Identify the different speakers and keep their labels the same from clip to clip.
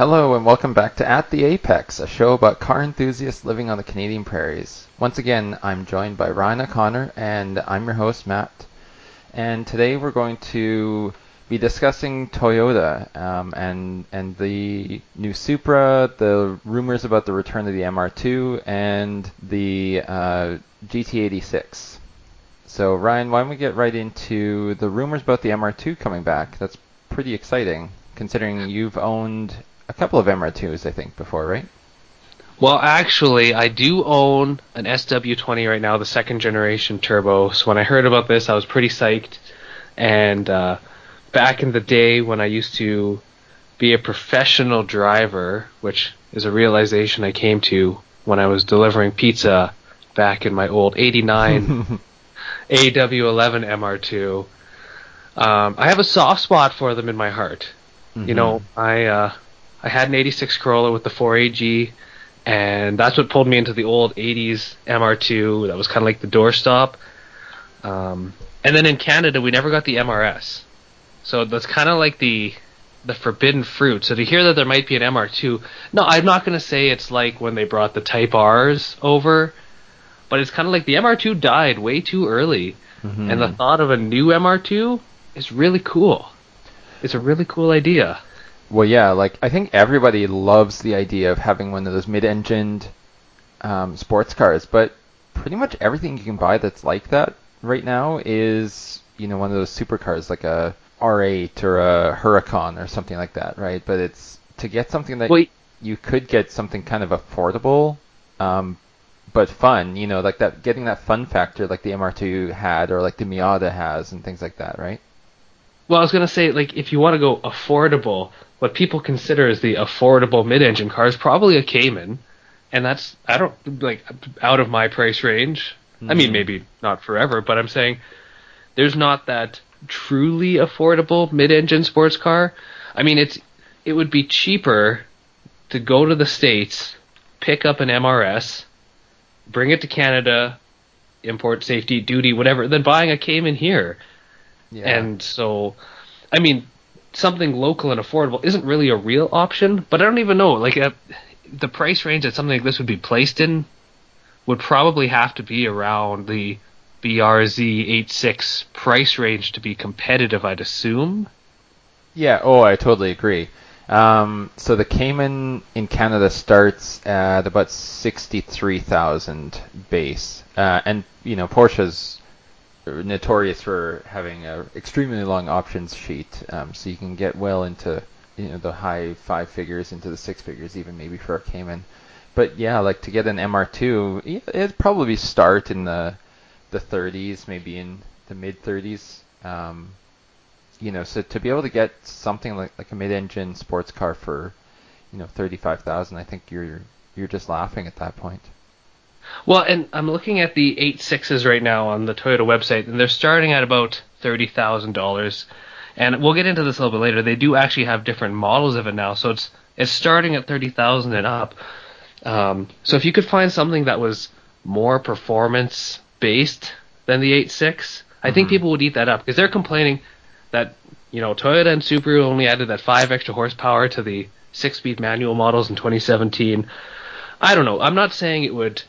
Speaker 1: Hello and welcome back to At the Apex, a show about car enthusiasts living on the Canadian prairies. Once again, I'm joined by Ryan O'Connor and I'm your host, Matt. And today we're going to be discussing Toyota um, and and the new Supra, the rumors about the return of the MR2, and the uh, GT86. So Ryan, why don't we get right into the rumors about the MR2 coming back? That's pretty exciting, considering you've owned a couple of MR2s, I think, before, right?
Speaker 2: Well, actually, I do own an SW20 right now, the second generation turbo. So when I heard about this, I was pretty psyched. And uh, back in the day when I used to be a professional driver, which is a realization I came to when I was delivering pizza back in my old 89 AW11 MR2, um, I have a soft spot for them in my heart. Mm-hmm. You know, I uh, I had an 86 Corolla with the 4AG, and that's what pulled me into the old 80s MR2. That was kind of like the doorstop. Um, and then in Canada, we never got the MRS, so that's kind of like the the forbidden fruit. So to hear that there might be an MR2, no, I'm not going to say it's like when they brought the Type R's over, but it's kind of like the MR2 died way too early, mm-hmm. and the thought of a new MR2 is really cool. It's a really cool idea.
Speaker 1: Well, yeah, like I think everybody loves the idea of having one of those mid-engined um, sports cars, but pretty much everything you can buy that's like that right now is you know one of those supercars like a R8 or a Huracan or something like that, right? But it's to get something that Wait. you could get something kind of affordable, um, but fun. You know, like that getting that fun factor like the MR2 had or like the Miata has and things like that, right?
Speaker 2: Well, I was gonna say like if you want to go affordable, what people consider as the affordable mid-engine car is probably a Cayman, and that's I don't like out of my price range. Mm. I mean, hmm. maybe not forever, but I'm saying there's not that truly affordable mid-engine sports car. I mean, it's it would be cheaper to go to the states, pick up an MRS, bring it to Canada, import safety duty whatever, than buying a Cayman here. Yeah. And so, I mean, something local and affordable isn't really a real option. But I don't even know, like, uh, the price range that something like this would be placed in would probably have to be around the BRZ 86 price range to be competitive, I'd assume.
Speaker 1: Yeah, oh, I totally agree. Um, so the Cayman in Canada starts at about 63,000 base. Uh, and, you know, Porsche's notorious for having an extremely long options sheet, um, so you can get well into you know the high five figures into the six figures, even maybe for a Cayman. But yeah, like to get an MR2, it'd probably start in the the 30s, maybe in the mid 30s. Um, you know, so to be able to get something like like a mid-engine sports car for you know 35,000, I think you're you're just laughing at that point.
Speaker 2: Well, and I'm looking at the eight sixes right now on the Toyota website, and they're starting at about thirty thousand dollars. And we'll get into this a little bit later. They do actually have different models of it now, so it's it's starting at thirty thousand and up. Um, so if you could find something that was more performance based than the 86, mm-hmm. I think mm-hmm. people would eat that up because they're complaining that you know Toyota and Subaru only added that five extra horsepower to the six-speed manual models in 2017. I don't know. I'm not saying it would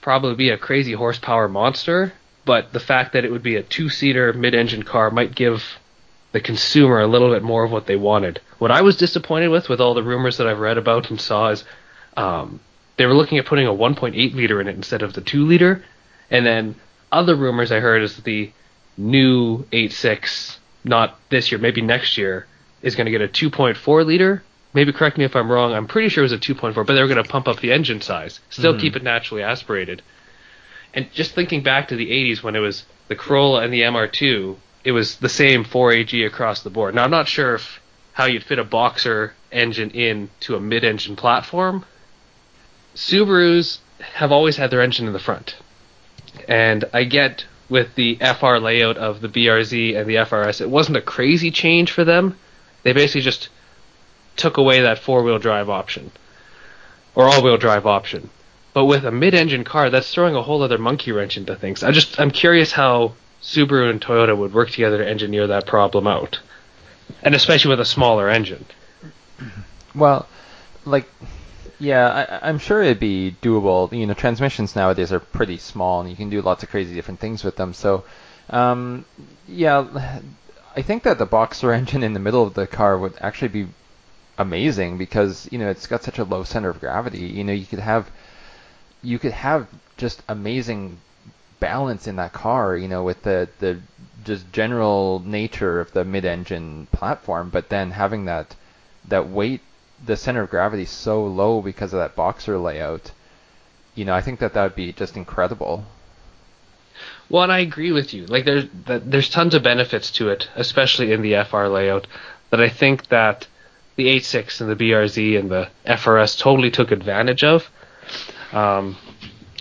Speaker 2: probably be a crazy horsepower monster, but the fact that it would be a two seater mid engine car might give the consumer a little bit more of what they wanted. What I was disappointed with, with all the rumors that I've read about and saw, is um, they were looking at putting a 1.8 liter in it instead of the 2 liter. And then other rumors I heard is that the new 86, not this year, maybe next year, is going to get a 2.4 liter maybe correct me if I'm wrong. I'm pretty sure it was a 2.4, but they were going to pump up the engine size, still mm-hmm. keep it naturally aspirated. And just thinking back to the 80s when it was the Corolla and the MR2, it was the same 4AG across the board. Now I'm not sure if how you'd fit a boxer engine in to a mid-engine platform. Subarus have always had their engine in the front. And I get with the FR layout of the BRZ and the FRS, it wasn't a crazy change for them. They basically just took away that four wheel drive option or all wheel drive option. But with a mid engine car, that's throwing a whole other monkey wrench into things. I just I'm curious how Subaru and Toyota would work together to engineer that problem out. And especially with a smaller engine.
Speaker 1: Well, like, yeah, I, I'm sure it'd be doable. You know, transmissions nowadays are pretty small, and you can do lots of crazy different things with them. So, um, yeah, I think that the boxer engine in the middle of the car would actually be amazing because you know it's got such a low center of gravity. You know, you could have you could have just amazing balance in that car. You know, with the the just general nature of the mid-engine platform, but then having that that weight, the center of gravity so low because of that boxer layout. You know, I think that that would be just incredible.
Speaker 2: Well, and I agree with you. Like there's there's tons of benefits to it, especially in the FR layout. That I think that the 86 and the BRZ and the FRS totally took advantage of. Um,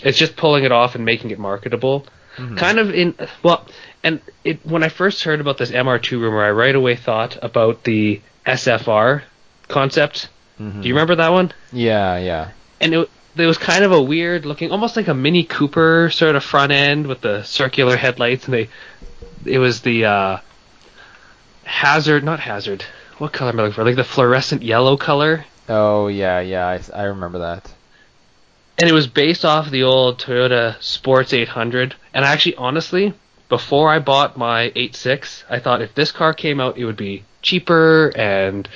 Speaker 2: it's just pulling it off and making it marketable. Mm-hmm. Kind of in well, and it when I first heard about this MR2 rumor, I right away thought about the SFR concept. Mm-hmm. Do you remember that one?
Speaker 1: Yeah, yeah.
Speaker 2: And it it was kind of a weird looking, almost like a Mini Cooper sort of front end with the circular headlights, and they it was the uh, hazard, not hazard. What color am I looking for? Like the fluorescent yellow color.
Speaker 1: Oh yeah, yeah, I, I remember that.
Speaker 2: And it was based off the old Toyota Sports 800. And actually, honestly, before I bought my 86, I thought if this car came out, it would be cheaper, and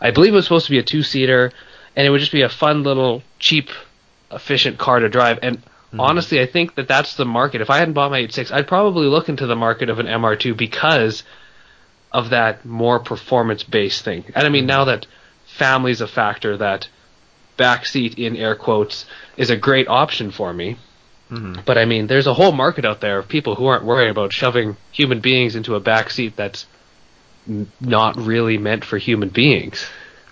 Speaker 2: I believe it was supposed to be a two-seater, and it would just be a fun little cheap efficient car to drive. And mm-hmm. honestly, I think that that's the market. If I hadn't bought my 86, I'd probably look into the market of an MR2 because of that more performance based thing. And I mean, now that family's a factor, that backseat in air quotes is a great option for me. Mm-hmm. But I mean, there's a whole market out there of people who aren't worried about shoving human beings into a back seat that's n- not really meant for human beings.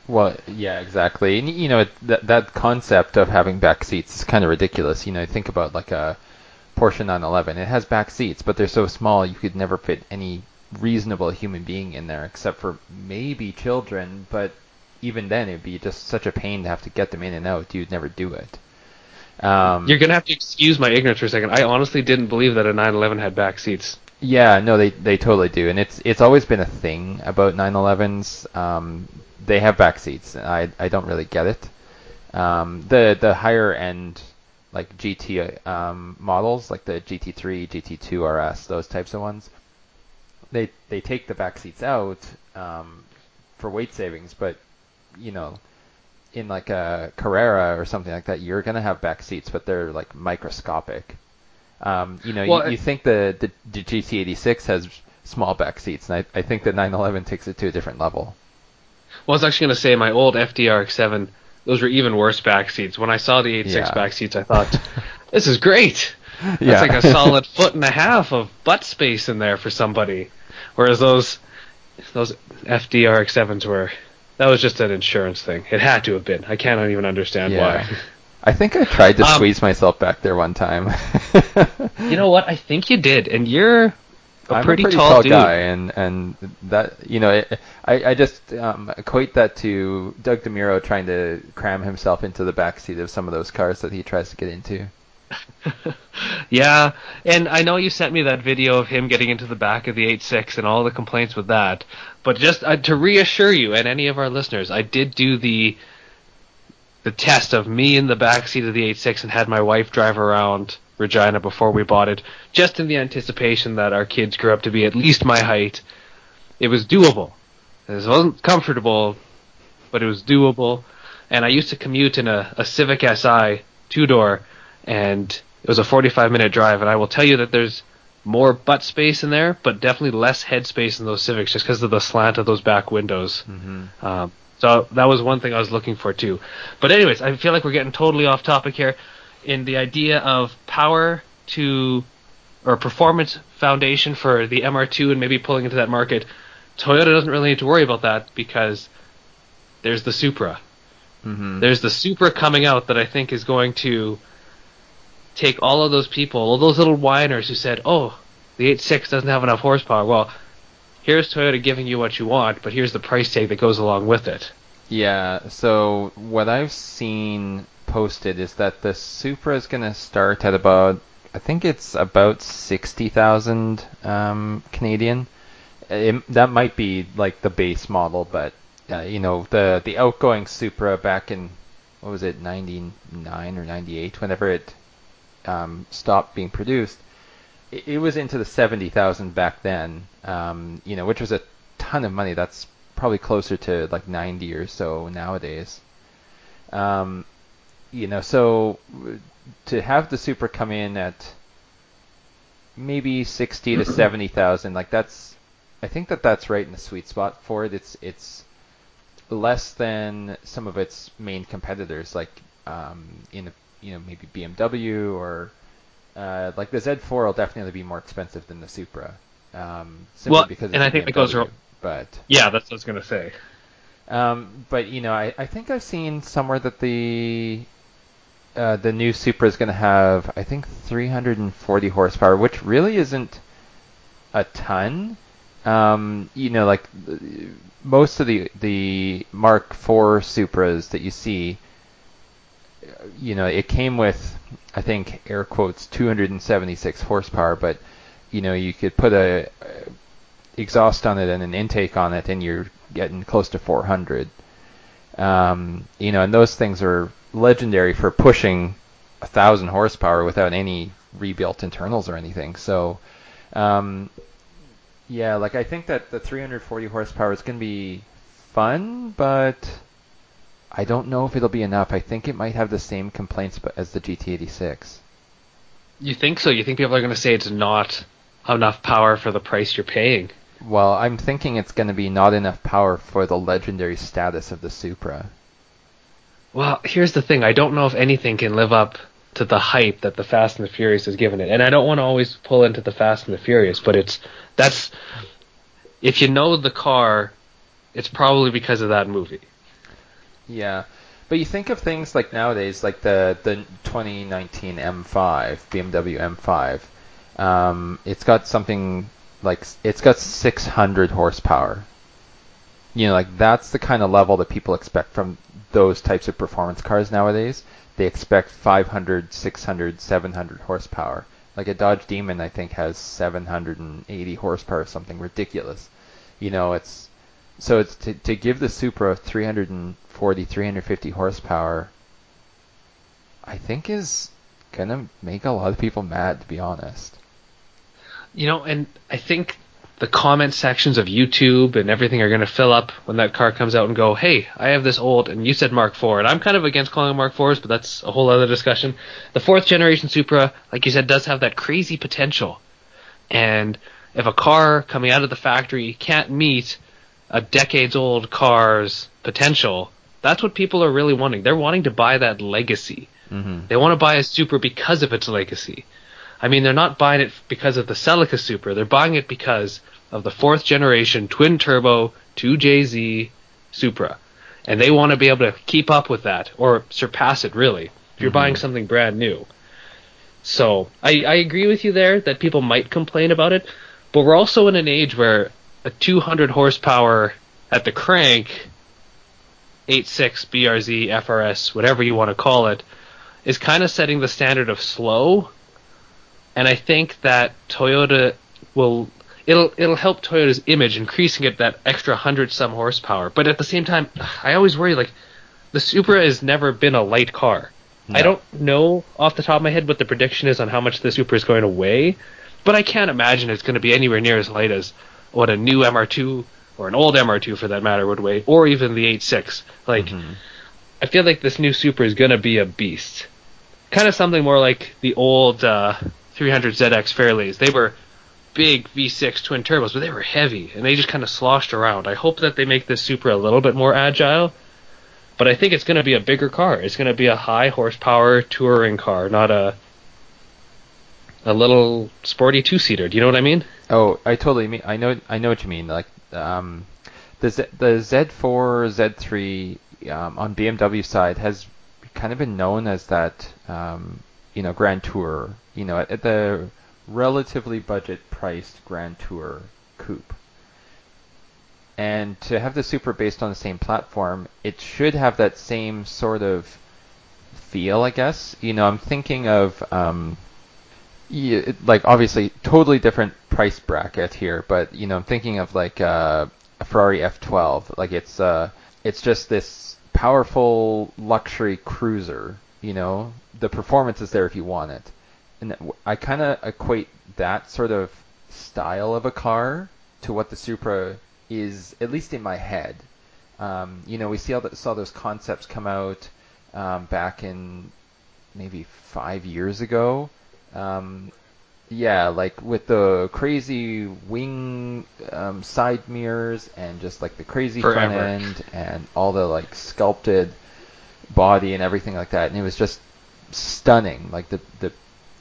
Speaker 1: Well, yeah, exactly. And you know, that that concept of having back seats is kind of ridiculous. You know, think about like a Porsche 911. It has back seats, but they're so small you could never fit any reasonable human being in there, except for maybe children. But even then, it'd be just such a pain to have to get them in and out. You'd never do it.
Speaker 2: Um, You're gonna have to excuse my ignorance for a second. I honestly didn't believe that a 911 had back seats.
Speaker 1: Yeah, no, they they totally do, and it's it's always been a thing about 911s. Um, they have back seats. I I don't really get it. Um, the the higher end like GT um, models, like the GT3, GT2 RS, those types of ones, they they take the back seats out um, for weight savings, but you know, in like a Carrera or something like that, you're gonna have back seats, but they're like microscopic. Um, you know, well, you, you, think the, the, the GT86 has small back seats, and I, I think the 911 takes it to a different level.
Speaker 2: Well, I was actually going to say my old FD RX-7, those were even worse back seats. When I saw the 86 yeah. back seats, I thought, this is great. That's yeah. like a solid foot and a half of butt space in there for somebody. Whereas those those FD RX-7s were that was just an insurance thing. It had to have been. I cannot even understand yeah. why.
Speaker 1: I think I tried to um, squeeze myself back there one time.
Speaker 2: you know what? I think you did, and you're a
Speaker 1: I'm
Speaker 2: pretty,
Speaker 1: a pretty
Speaker 2: tall,
Speaker 1: tall guy, and and that you know, I I just um, equate that to Doug DeMuro trying to cram himself into the back seat of some of those cars that he tries to get into.
Speaker 2: yeah, and I know you sent me that video of him getting into the back of the 86 and all the complaints with that. But just uh, to reassure you and any of our listeners, I did do the the test of me in the back seat of the 86 and had my wife drive around Regina before we bought it, just in the anticipation that our kids grew up to be at least my height. It was doable. It wasn't comfortable, but it was doable. And I used to commute in a, a Civic Si two door, and it was a 45 minute drive. And I will tell you that there's more butt space in there, but definitely less head space in those Civics just because of the slant of those back windows. Mm-hmm. Um, so that was one thing I was looking for too. But anyways, I feel like we're getting totally off topic here in the idea of power to or performance foundation for the MR2 and maybe pulling into that market. Toyota doesn't really need to worry about that because there's the Supra. Mm-hmm. There's the Supra coming out that I think is going to take all of those people, all those little whiners who said, "Oh, the 86 doesn't have enough horsepower." Well, here's Toyota giving you what you want, but here's the price tag that goes along with it.
Speaker 1: Yeah, so what I've seen posted is that the Supra is going to start at about, I think it's about 60,000 um, Canadian. It, that might be like the base model, but uh, you know, the the outgoing Supra back in what was it, 99 or 98, whenever it um, stopped being produced, it, it, was into the 70,000 back then. Um, you know, which was a ton of money. That's probably closer to like 90 or so nowadays. Um, you know, so to have the Supra come in at maybe 60 to 70,000, like that's, I think that that's right in the sweet spot for it. It's it's less than some of its main competitors, like um, in you know maybe BMW or uh, like the Z4 will definitely be more expensive than the Supra. Um, simply
Speaker 2: well,
Speaker 1: because
Speaker 2: and I think BMW, that goes wrong.
Speaker 1: But
Speaker 2: yeah, that's what I was gonna say.
Speaker 1: Um, but you know, I, I think I've seen somewhere that the uh, the new Supra is going to have, I think, 340 horsepower, which really isn't a ton. Um, you know, like most of the the Mark IV Supras that you see, you know, it came with, I think, air quotes, 276 horsepower, but you know, you could put a, a exhaust on it and an intake on it, and you're getting close to 400. Um, you know, and those things are legendary for pushing a thousand horsepower without any rebuilt internals or anything. So, um, yeah, like I think that the 340 horsepower is going to be fun, but I don't know if it'll be enough. I think it might have the same complaints as the GT86.
Speaker 2: You think so? You think people are going to say it's not enough power for the price you're paying?
Speaker 1: Well, I'm thinking it's going to be not enough power for the legendary status of the Supra.
Speaker 2: Well, here's the thing. I don't know if anything can live up to the hype that the Fast and the Furious has given it. And I don't want to always pull into the Fast and the Furious, but it's that's if you know the car, it's probably because of that movie.
Speaker 1: Yeah. But you think of things like nowadays, like the the 2019 M5, BMW M5. Um, it's got something like it's got 600 horsepower. You know, like that's the kind of level that people expect from those types of performance cars nowadays. They expect 500, 600, 700 horsepower. Like a Dodge Demon, I think has 780 horsepower, something ridiculous. You know, it's so it's to to give the Supra 340, 350 horsepower. I think is gonna make a lot of people mad, to be honest.
Speaker 2: You know, and I think the comment sections of YouTube and everything are going to fill up when that car comes out and go, hey, I have this old, and you said Mark IV, and I'm kind of against calling them Mark IVs, but that's a whole other discussion. The fourth generation Supra, like you said, does have that crazy potential. And if a car coming out of the factory can't meet a decades old car's potential, that's what people are really wanting. They're wanting to buy that legacy. Mm-hmm. They want to buy a Supra because of its legacy. I mean, they're not buying it because of the Celica Supra. They're buying it because of the fourth generation twin turbo 2JZ Supra. And they want to be able to keep up with that or surpass it, really, if you're mm-hmm. buying something brand new. So I, I agree with you there that people might complain about it, but we're also in an age where a 200 horsepower at the crank 86 BRZ FRS, whatever you want to call it, is kind of setting the standard of slow and I think that Toyota will it'll it'll help Toyota's image, increasing it that extra hundred some horsepower. But at the same time, I always worry like the Supra has never been a light car. No. I don't know off the top of my head what the prediction is on how much the Supra is going to weigh, but I can't imagine it's going to be anywhere near as light as what a new MR2 or an old MR2 for that matter would weigh, or even the 86. Like, mm-hmm. I feel like this new Supra is going to be a beast. Kind of something more like the old uh, 300ZX Fairladys. They were big V6 twin turbos, but they were heavy and they just kind of sloshed around. I hope that they make this Supra a little bit more agile, but I think it's going to be a bigger car. It's going to be a high horsepower touring car, not a a little sporty two seater. Do you know what I mean?
Speaker 1: Oh, I totally mean. I know. I know what you mean. Like um, the Z, the Z4, Z3 um, on BMW side has kind of been known as that um, you know Grand Tour, you know, at, at the relatively budget priced Grand Tour coupe. And to have the Supra based on the same platform, it should have that same sort of feel, I guess. You know, I'm thinking of um, yeah, like obviously totally different price bracket here, but you know, I'm thinking of like uh, a Ferrari F12. Like it's uh, it's just this powerful luxury cruiser. You know, the performance is there if you want it, and I kind of equate that sort of style of a car to what the Supra is, at least in my head. Um, you know, we see all the, saw those concepts come out um, back in maybe five years ago. Um, yeah, like with the crazy wing um, side mirrors and just like the crazy
Speaker 2: Forever.
Speaker 1: front end and all the like sculpted body and everything like that, and it was just stunning. Like the the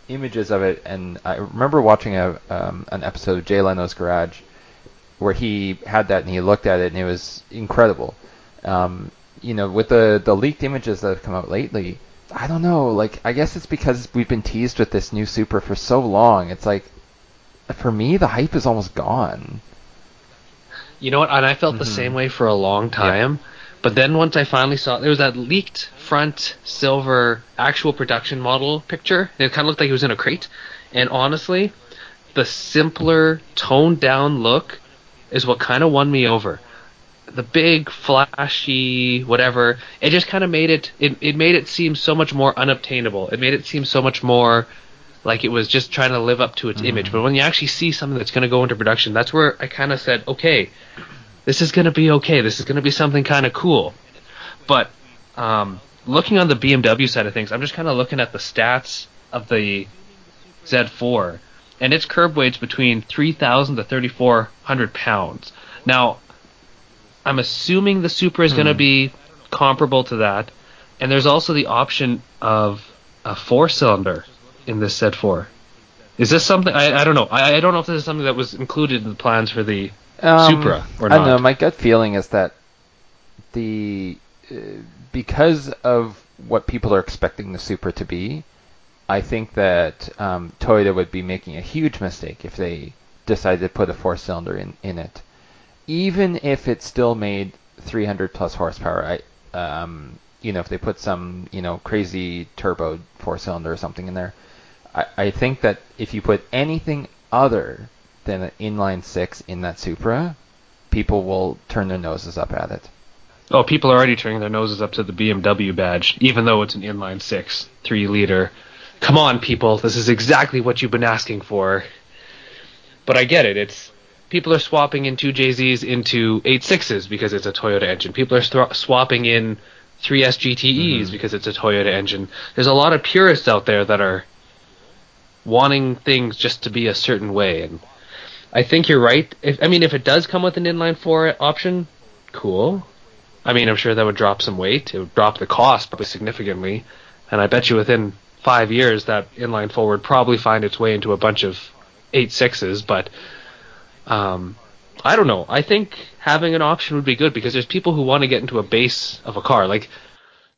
Speaker 1: images of it, and I remember watching a um, an episode of Jay Leno's Garage where he had that and he looked at it and it was incredible. Um, you know, with the the leaked images that have come out lately, I don't know. Like, I guess it's because we've been teased with this new Supra for so long. It's like, for me, the hype is almost gone.
Speaker 2: You know what? And I felt the
Speaker 1: Mhm.
Speaker 2: same way for a long time. But then once I finally saw there was that leaked front silver actual production model picture. It kind of looked like it was in a crate. And honestly, the simpler, toned down look is what kind of won me over. The big, flashy, whatever, it just kind of made it, it, it made it seem so much more unobtainable. It made it seem so much more like it was just trying to live up to its image. But when you actually see something that's going to go into production, that's where I kind of said, okay, this is going to be okay. This is going to be something kind of cool. But um, looking on the BMW side of things, I'm just kind of looking at the stats of the Z4, and its curb weight's between 3,000 to 3,400 pounds. Now, I'm assuming the Supra is going to
Speaker 1: Hmm.
Speaker 2: be comparable to that, and there's also the option of a four-cylinder in this Z4. Is this something? I, I don't know. I, I don't know if this is something that was included in the plans for the
Speaker 1: Um,
Speaker 2: Supra or not.
Speaker 1: I don't know. My gut feeling is that the uh, because of what people are expecting the Supra to be, I think that um, Toyota would be making a huge mistake if they decided to put a four-cylinder in in it, even if it still made 300 plus horsepower. I um, you know, if they put some you know crazy turbo four-cylinder or something in there, I, I think that if you put anything other than an inline six in that Supra, people will turn their noses up at it.
Speaker 2: Oh, people are already turning their noses up to the BMW badge, even though it's an inline six, three liter. Come on, people, this is exactly what you've been asking for. But I get it. It's people are swapping in 2JZs into eight sixes because it's a Toyota engine. People are th- swapping in 3S-GTEs mm-hmm. because it's a Toyota engine. There's a lot of purists out there that are wanting things just to be a certain way, and I think you're right. If I mean, if it does come with an inline four option, cool. I mean, I'm sure that would drop some weight. It would drop the cost probably significantly, and I bet you within five years that inline four would probably find its way into a bunch of eight sixes. But um, I don't know. I think having an option would be good because there's people who want to get into a base of a car. Like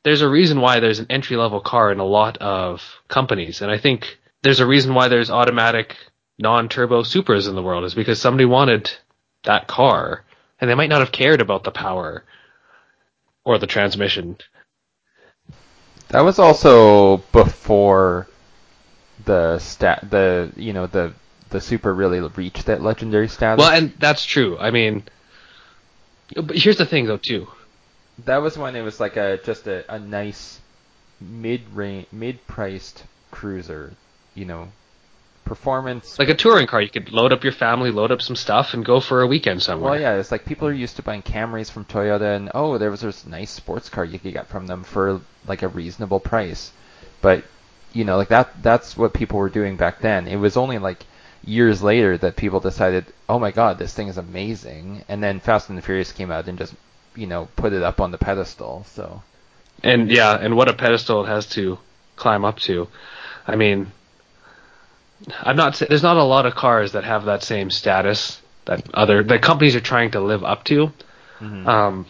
Speaker 2: there's a reason why there's an entry level car in a lot of companies, and I think there's a reason why there's automatic non-turbo Supras in the world is because somebody wanted that car, and they might not have cared about the power or the transmission.
Speaker 1: That was also before the stat, the you know the the Supra really reached that legendary status.
Speaker 2: Well, and that's true. I mean, but here's the thing though too.
Speaker 1: that was when it was like a just a, a nice mid range mid priced cruiser, you know, performance.
Speaker 2: Like a touring car, you could load up your family, load up some stuff, and go for a weekend somewhere.
Speaker 1: well, yeah, it's like people are used to buying Camrys from Toyota, and oh, there was this nice sports car you could get from them for like a reasonable price. But you know, like that that's what people were doing back then. It was only like years later that people decided, oh my god, this thing is amazing, and then Fast and the Furious came out and just you know put it up on the pedestal. So
Speaker 2: And yeah, and what a pedestal it has to climb up to. I mean, I'm not. There's not a lot of cars that have that same status that other that companies are trying to live up to.
Speaker 1: mhm.
Speaker 2: Um,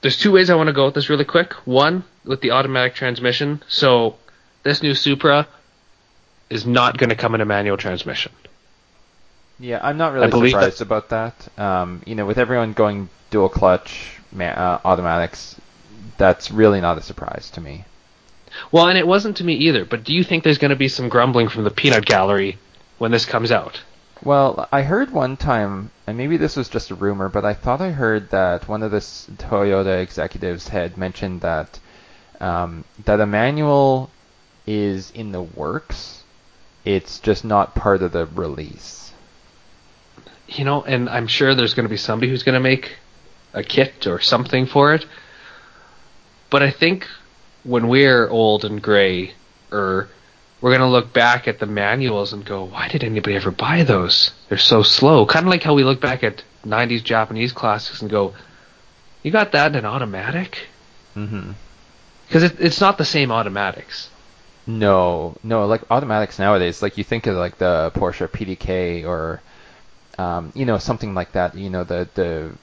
Speaker 2: there's two ways I want to go with this really quick. One with the automatic transmission. So this new Supra is not going to come in a manual transmission.
Speaker 1: Yeah, I'm not really surprised about that. Um, you know, with everyone going dual clutch ma- uh, automatics, that's really not a surprise to me.
Speaker 2: Well, and it wasn't to me either. But do you think there's going to be some grumbling from the peanut gallery when this comes out?
Speaker 1: Well, I heard one time, and maybe this was just a rumor, but I thought I heard that one of the Toyota executives had mentioned that um, that a manual is in the works. It's just not part of the release.
Speaker 2: You know, and I'm sure there's going to be somebody who's going to make a kit or something for it. But I think when we're old and gray, or we're going to look back at the manuals and go, why did anybody ever buy those? They're so slow. Kind of like how we look back at 90s Japanese classics and go, you got that in an automatic?
Speaker 1: hmm
Speaker 2: Because it, it's not the same automatics.
Speaker 1: No, no, like automatics nowadays, like you think of like the Porsche PDK or um, you know something like that. You know the the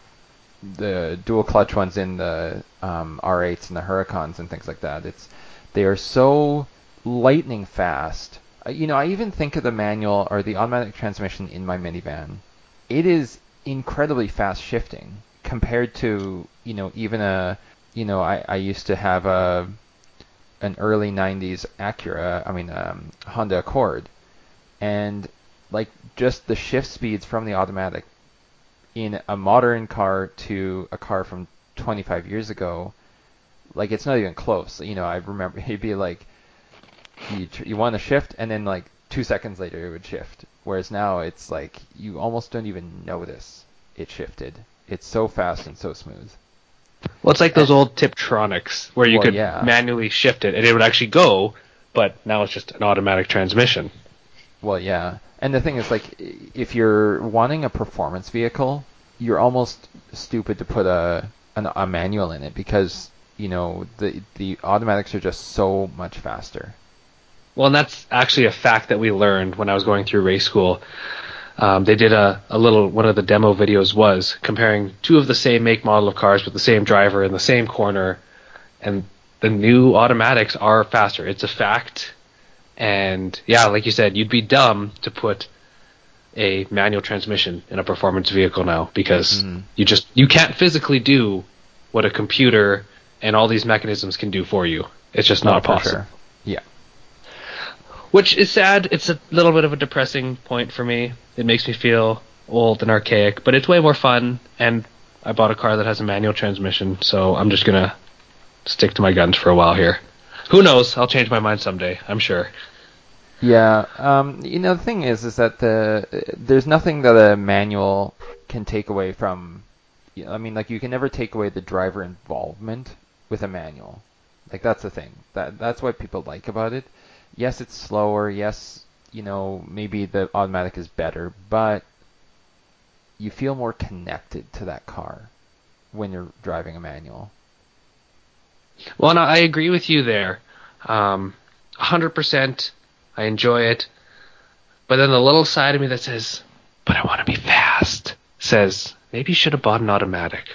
Speaker 1: the dual clutch ones in the um, R8s and the Huracans and things like that. It's they are so lightning fast. Uh, You know, I even think of the manual or the automatic transmission in my minivan. It is incredibly fast shifting compared to you know even a you know I, I used to have a an early 90s Acura, I mean um, Honda Accord, and like just the shift speeds from the automatic in a modern car to a car from 25 years ago, like it's not even close. You know, I remember it'd be like you you want to shift and then like two seconds later it would shift. Whereas now it's like you almost don't even notice it shifted. It's so fast and so smooth.
Speaker 2: Well, it's like those old Tiptronics where you
Speaker 1: Well,
Speaker 2: could
Speaker 1: yeah.
Speaker 2: manually shift it and it would actually go, but now it's just an automatic transmission.
Speaker 1: Well, yeah. And the thing is, like, if you're wanting a performance vehicle, you're almost stupid to put a an, a manual in it because you know the the automatics are just so much faster.
Speaker 2: Well, and that's actually a fact that we learned when I was going through race school. Um, they did a, a little, one of the demo videos was comparing two of the same make model of cars with the same driver in the same corner, and the new automatics are faster. It's a fact. And yeah, like you said, you'd be dumb to put a manual transmission in a performance vehicle now because
Speaker 1: Mhm.
Speaker 2: you just you can't physically do what a computer and all these mechanisms can do for you. It's just not
Speaker 1: for
Speaker 2: possible.
Speaker 1: sure. Yeah.
Speaker 2: Which is sad. It's a little bit of a depressing point for me. It makes me feel old and archaic, but it's way more fun. And I bought a car that has a manual transmission, so I'm just gonna stick to my guns for a while here. Who knows? I'll change my mind someday. I'm sure.
Speaker 1: Yeah, um, you know the thing is, is that the there's nothing that a manual can take away from. I mean, like you can never take away the driver involvement with a manual. Like that's the thing. That that's what people like about it. Yes, it's slower. Yes, you know maybe the automatic is better, but you feel more connected to that car when you're driving a manual.
Speaker 2: Well, and I agree with you there. Um, 100%. I enjoy it. But then the little side of me that says, but I want to be fast, says, maybe you should have bought an automatic.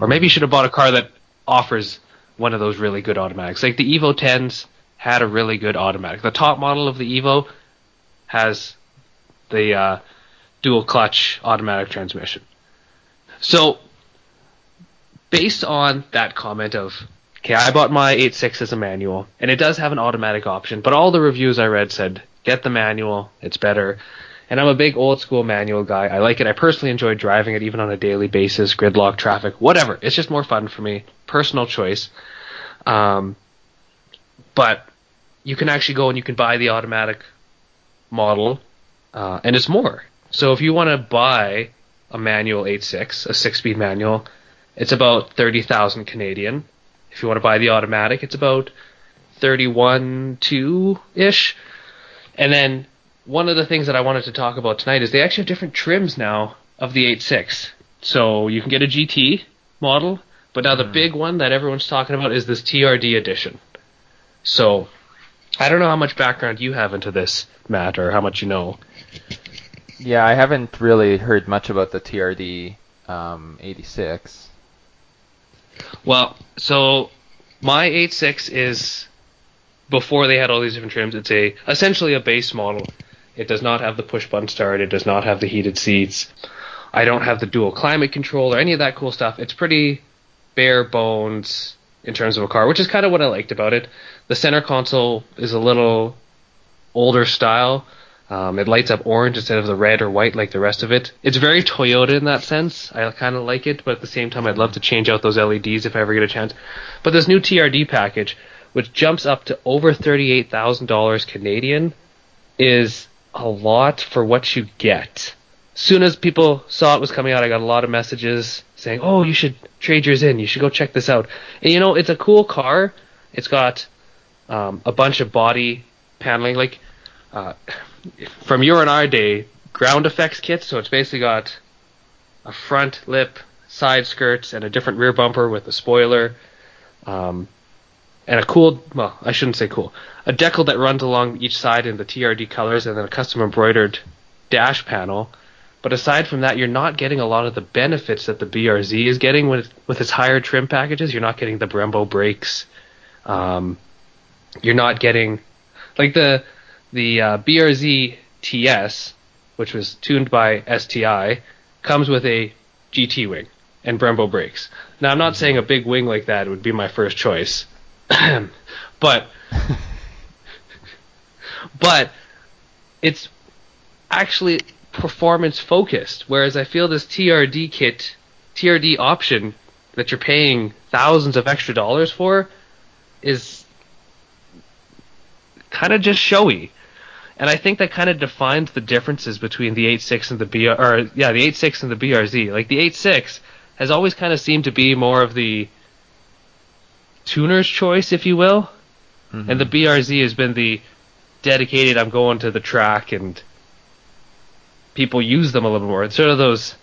Speaker 2: Or maybe you should have bought a car that offers one of those really good automatics. Like the Evo 10s had a really good automatic. The top model of the Evo has the uh, dual clutch automatic transmission. So, based on that comment of, okay, I bought my 86 as a manual, and it does have an automatic option, but all the reviews I read said, get the manual, it's better. And I'm a big old school manual guy. I like it. I personally enjoy driving it even on a daily basis, gridlock traffic, whatever. It's just more fun for me. Personal choice. Um, but you can actually go and you can buy the automatic model, uh, and it's more. So if you want to buy a manual 86, a six-speed manual, it's about 30,000 Canadian. If you want to buy the automatic, it's about 31 2 ish. And then one of the things that I wanted to talk about tonight is they actually have different trims now of the 86. So you can get a GT model, but now the big one that everyone's talking about is this TRD edition. So I don't know how much background you have into this, Matt, or how much you know.
Speaker 1: Yeah, I haven't really heard much about the TRD um, 86.
Speaker 2: Well, so my 86 is before they had all these different trims. It's a essentially a base model. It does not have the push button start. It does not have the heated seats. I don't have the dual climate control or any of that cool stuff. It's pretty bare bones in terms of a car, which is kind of what I liked about it. The center console is a little older style. Um, it lights up orange instead of the red or white like the rest of it. It's very Toyota in that sense. I kind of like it, but at the same time, I'd love to change out those LEDs if I ever get a chance. But this new TRD package, which jumps up to over thirty-eight thousand dollars Canadian, is a lot for what you get. Soon as people saw it was coming out, I got a lot of messages saying, "Oh, you should trade yours in. You should go check this out." And you know, it's a cool car. It's got um, a bunch of body paneling, like uh, from your and our day, ground effects kits. So it's basically got a front lip, side skirts, and a different rear bumper with a spoiler, um, and a cool. Well, I shouldn't say cool. A decal that runs along each side in the TRD colors, and then a custom embroidered dash panel. But aside from that, you're not getting a lot of the benefits that the BRZ is getting with with its higher trim packages. You're not getting the Brembo brakes. Um, you're not getting like the the uh, BRZ TS, which was tuned by STI, comes with a GT wing and Brembo brakes. Now I'm not saying a big wing like that would be my first choice, but but it's actually performance focused. Whereas I feel this TRD kit, TRD option that you're paying thousands of extra dollars for is kind of just showy. And I think that kind of defines the differences between the 86 and the BR, or yeah, the 86 and the BRZ. Like the 86 has always kind of seemed to be more of the tuner's choice, if you will, mm-hmm. and the BRZ has been the dedicated. I'm going to the track, and people use them a little more. It's sort of those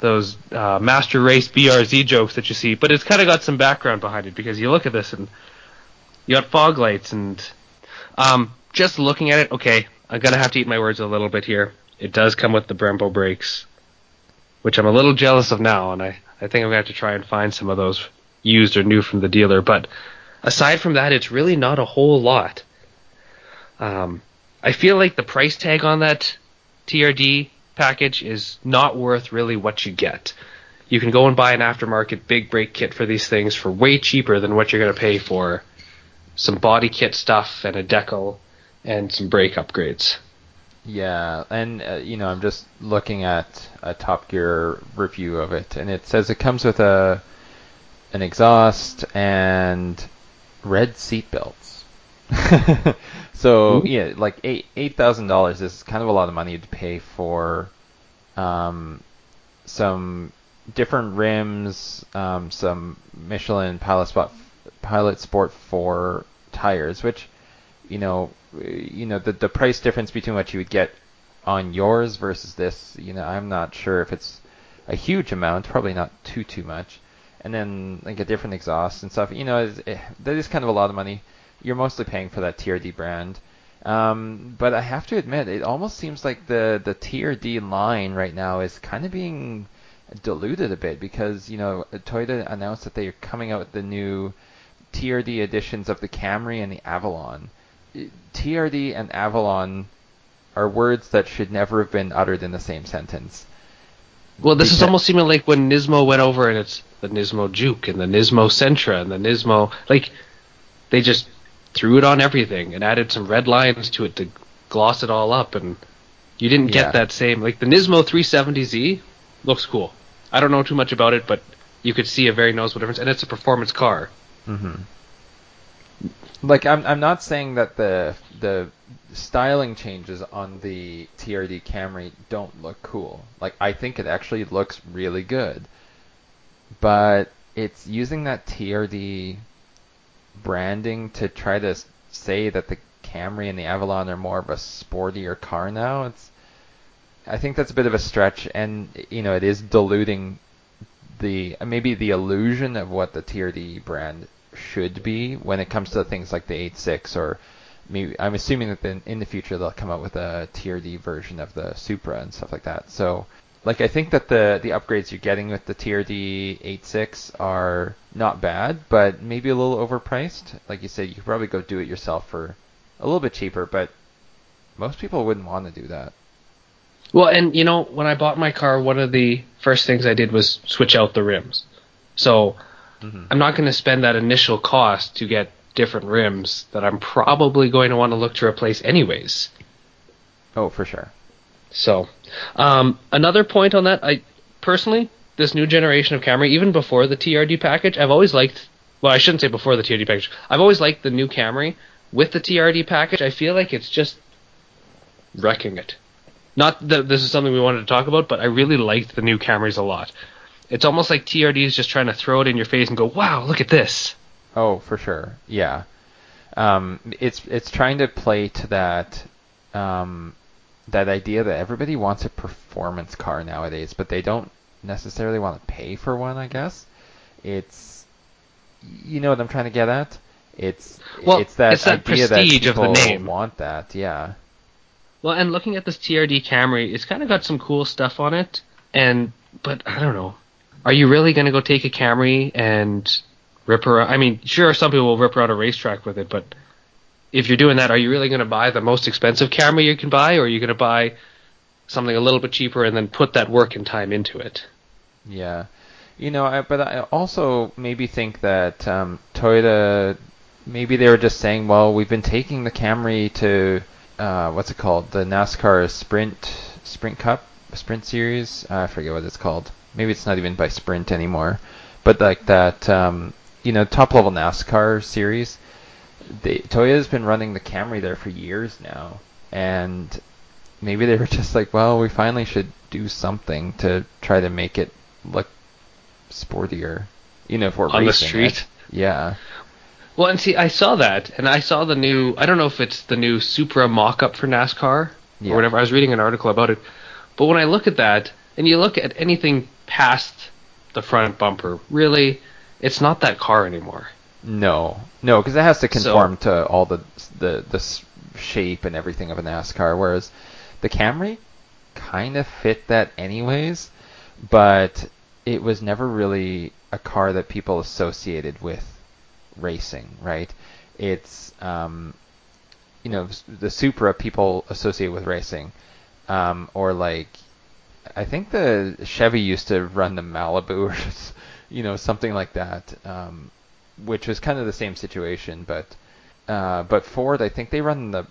Speaker 2: those uh, master race BRZ jokes that you see, but it's kind of got some background behind it because you look at this and you got fog lights and um, just looking at it, okay, I'm gonna have to eat my words a little bit here. It does come with the Brembo brakes, which I'm a little jealous of now, and I, I think I'm gonna have to try and find some of those used or new from the dealer. But aside from that, it's really not a whole lot. Um, I feel like the price tag on that TRD package is not worth really what you get. You can go and buy an aftermarket big brake kit for these things for way cheaper than what you're going to pay for some body kit stuff and a decal and some brake upgrades.
Speaker 1: Yeah, and uh, you know, I'm just looking at a Top Gear review of it, and it says it comes with a an exhaust and red seat belts. so Ooh. yeah, like eight eight thousand dollars is kind of a lot of money to pay for um, some different rims, um, some Michelin Pilot Sport Pilot Sport 4 tires, which you know, you know the the price difference between what you would get on yours versus this, you know, I'm not sure if it's a huge amount, probably not too too much. And then like a different exhaust and stuff, you know, it, eh, that is kind of a lot of money. You're mostly paying for that TRD brand. Um, but I have to admit, it almost seems like the the TRD line right now is kind of being diluted a bit because you know Toyota announced that they are coming out with the new TRD editions of the Camry and the Avalon. TRD and Avalon are words that should never have been uttered in the same sentence.
Speaker 2: Well, this because is almost seeming like when Nismo went over and it's the Nismo Juke and the Nismo Sentra and the Nismo like they just threw it on everything and added some red lines to it to gloss it all up and you didn't get yeah. that same like the Nismo 370Z looks cool. I don't know too much about it, but you could see a very noticeable difference and it's a performance car.
Speaker 1: Mm-hmm. Like I'm I'm not saying that the the styling changes on the TRD Camry don't look cool. Like I think it actually looks really good. But it's using that TRD branding to try to say that the Camry and the Avalon are more of a sportier car now. It's I think that's a bit of a stretch and you know it is diluting the maybe the illusion of what the TRD brand should be when it comes to things like the 86 or maybe I'm assuming that then in the future they'll come out with a TRD version of the Supra and stuff like that. So like I think that the the upgrades you're getting with the TRD 86 are not bad, but maybe a little overpriced. Like you said, you could probably go do it yourself for a little bit cheaper, but most people wouldn't want to do that.
Speaker 2: Well, and you know, when I bought my car, one of the first things I did was switch out the rims. So Mm-hmm. I'm not going to spend that initial cost to get different rims that I'm probably going to want to look to replace anyways.
Speaker 1: Oh, for sure.
Speaker 2: So, um, another point on that, I personally, this new generation of Camry, even before the TRD package, I've always liked. Well, I shouldn't say before the TRD package. I've always liked the new Camry with the TRD package. I feel like it's just wrecking it. Not that this is something we wanted to talk about, but I really liked the new Camrys a lot. It's almost like TRD is just trying to throw it in your face and go, "Wow, look at this."
Speaker 1: Oh, for sure. Yeah. Um, it's it's trying to play to that um, that idea that everybody wants a performance car nowadays, but they don't necessarily want to pay for one. I guess it's you know what I'm trying to get at. It's
Speaker 2: Well,
Speaker 1: it's that
Speaker 2: it's that
Speaker 1: idea
Speaker 2: prestige
Speaker 1: that
Speaker 2: of the
Speaker 1: people
Speaker 2: name.
Speaker 1: want that. Yeah.
Speaker 2: Well, and looking at this TRD Camry, it's kind of got some cool stuff on it, and but I don't know. Are you really going to go take a Camry and rip around? I mean, sure, some people will rip around a racetrack with it, but if you're doing that, are you really going to buy the most expensive Camry you can buy, or are you going to buy something a little bit cheaper and then put that work and time into it?
Speaker 1: Yeah, you know, I, but I also maybe think that um, Toyota, maybe they were just saying, well, we've been taking the Camry to uh, what's it called, the NASCAR Sprint Sprint Cup Sprint Series. I forget what it's called. Maybe it's not even by Sprint anymore, but like that, um, you know, top level NASCAR series. They, Toyota's been running the Camry there for years now, and maybe they were just like, well, we finally should do something to try to make it look sportier. You know, if we're
Speaker 2: On the
Speaker 1: racing
Speaker 2: street?
Speaker 1: it. Yeah.
Speaker 2: Well, and see, I saw that, and I saw the new. I don't know if it's the new Supra mock-up for NASCAR
Speaker 1: Yeah.
Speaker 2: or whatever. I was reading an article about it, but when I look at that, and you look at anything past the front bumper, really, it's not that car anymore.
Speaker 1: No, no, because it has to
Speaker 2: So-
Speaker 1: conform to all the the the shape and everything of a NASCAR. Whereas the Camry kind of fit that anyways, but it was never really a car that people associated with racing, right? It's um, you know the Supra people associate with racing, um, or like I think the Chevy used to run the Malibu or you know something like that, um, which was kind of the same situation. But uh, but Ford, I think they run the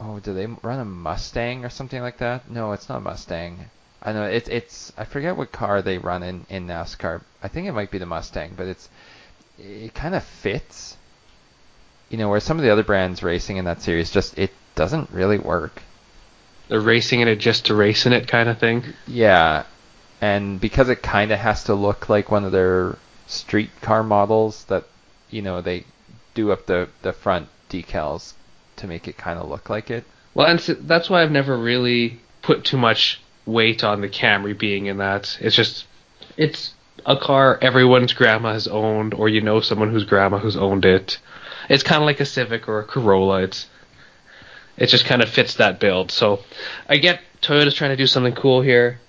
Speaker 1: oh, do they run a Mustang or something like that? No, it's not a Mustang. I know it's it's I forget what car they run in in NASCAR. I think it might be the Mustang, but it's it kind of fits. You know, where some of the other brands racing in that series just it doesn't really work.
Speaker 2: They're racing in it just to race in it, kind of thing.
Speaker 1: Yeah, and because it kind of has to look like one of their street car models, that you know they do up the the front decals to make it kind of look like it.
Speaker 2: Well, and that's why I've never really put too much weight on the Camry being in that. It's just, it's a car everyone's grandma has owned, or you know someone whose grandma who's owned it. It's kind of like a Civic or a Corolla. It's, it just kind of fits that build. So, I get Toyota's trying to do something cool here,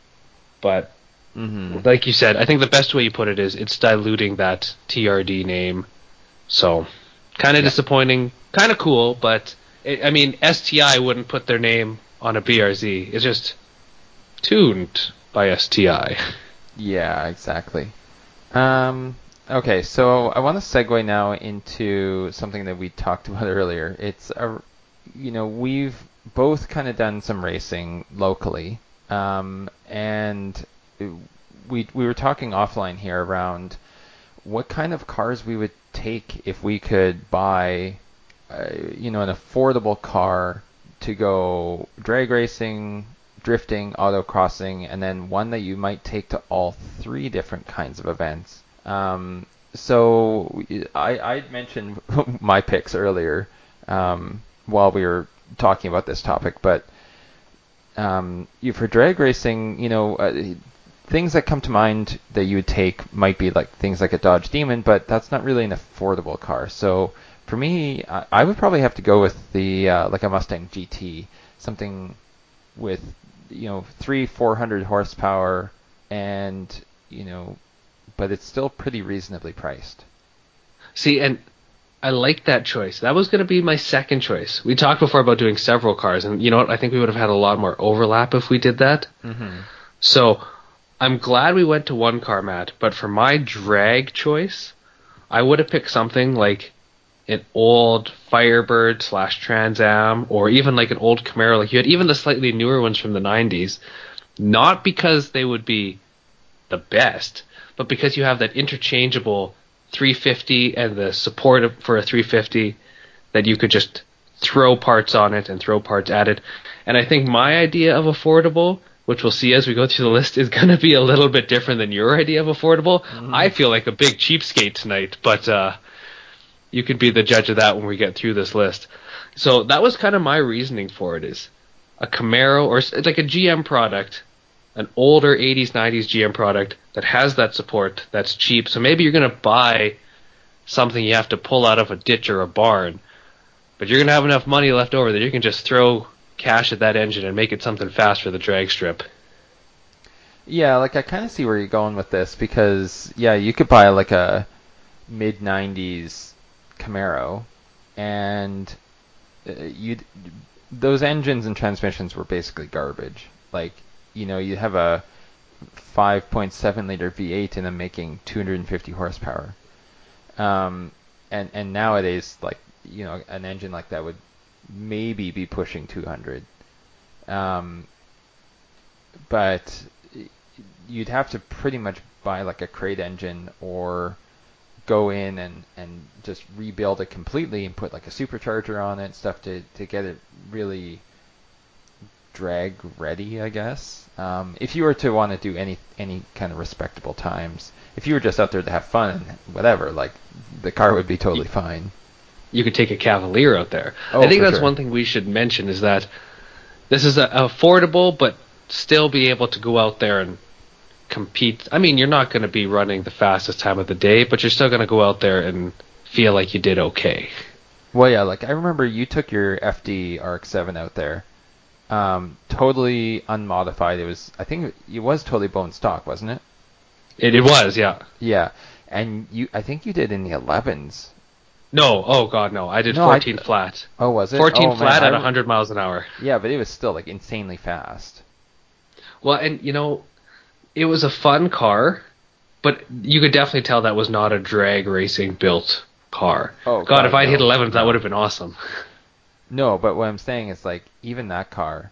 Speaker 2: but
Speaker 1: Mm-hmm.
Speaker 2: like you said, I think the best way you put it is it's diluting that TRD name. So, kind of
Speaker 1: Yeah.
Speaker 2: disappointing, kind of cool, but it, I mean, STI wouldn't put their name on a BRZ. It's just tuned by STI.
Speaker 1: Yeah, exactly. Um, okay, so I want to segue now into something that we talked about earlier. It's a, you know, we've both kind of done some racing locally, um, and we we were talking offline here around what kind of cars we would take if we could buy, uh, you know, an affordable car to go drag racing, drifting, autocrossing, and then one that you might take to all three different kinds of events. Um, so I, I mentioned my picks earlier um, while we were talking about this topic, but um, for drag racing, you know, uh, things that come to mind that you would take might be like things like a Dodge Demon, but that's not really an affordable car. So for me, I, I would probably have to go with the uh, like a Mustang GT, something with you know three four hundred horsepower, and you know, but it's still pretty reasonably priced.
Speaker 2: See, and I like that choice. That was going to be my second choice. We talked before about doing several cars, and you know what? I think we would have had a lot more overlap if we did that.
Speaker 1: Mm-hmm.
Speaker 2: So I'm glad we went to one car, Matt. But for my drag choice, I would have picked something like an old Firebird slash Trans Am, or even like an old Camaro, like you had even the slightly newer ones from the 90s, not because they would be the best, but because you have that interchangeable 350 and the support for a 350 that you could just throw parts on it and throw parts at it. And I think my idea of affordable, which we'll see as we go through the list, is going to be a little bit different than your idea of affordable. Mm-hmm. I feel like a big cheapskate tonight, but uh, you could be the judge of that when we get through this list. So that was kind of my reasoning for it is a Camaro or it's like a GM product, an older 80s 90s GM product that has that support that's cheap. So maybe you're going to buy something you have to pull out of a ditch or a barn but you're gonna have enough money left over that you can just throw cash at that engine and make it something fast for the drag strip.
Speaker 1: Yeah, like I kind of see where you're going with this because yeah, you could buy like a mid '90s Camaro, and uh, you those engines and transmissions were basically garbage. Like you know, you have a 5.7 liter V8 and them making 250 horsepower. Um, and and nowadays like you know, an engine like that would maybe be pushing 200. Um, but you'd have to pretty much buy like a crate engine or go in and, and just rebuild it completely and put like a supercharger on it and stuff to, to get it really drag ready, I guess. Um, if you were to want to do any any kind of respectable times, if you were just out there to have fun and whatever, like the car would be totally fine
Speaker 2: you could take a Cavalier out there. Oh, I think that's sure. one thing we should mention is that this is a, affordable, but still be able to go out there and compete. I mean, you're not going to be running the fastest time of the day, but you're still going to go out there and feel like you did okay.
Speaker 1: Well, yeah, like I remember you took your FD RX-7 out there, um, totally unmodified. It was, I think, it was totally bone stock, wasn't it?
Speaker 2: It, it was, yeah.
Speaker 1: Yeah, and you, I think you did in the 11s
Speaker 2: no, oh god, no. I did no, 14 I, flat.
Speaker 1: Oh, was it?
Speaker 2: 14
Speaker 1: oh,
Speaker 2: flat man, at 100 miles an hour.
Speaker 1: Yeah, but it was still like insanely fast.
Speaker 2: Well, and you know, it was a fun car, but you could definitely tell that was not a drag racing built car. Oh god, god if I'd no. hit 11, that would have been awesome.
Speaker 1: No, but what I'm saying is like even that car,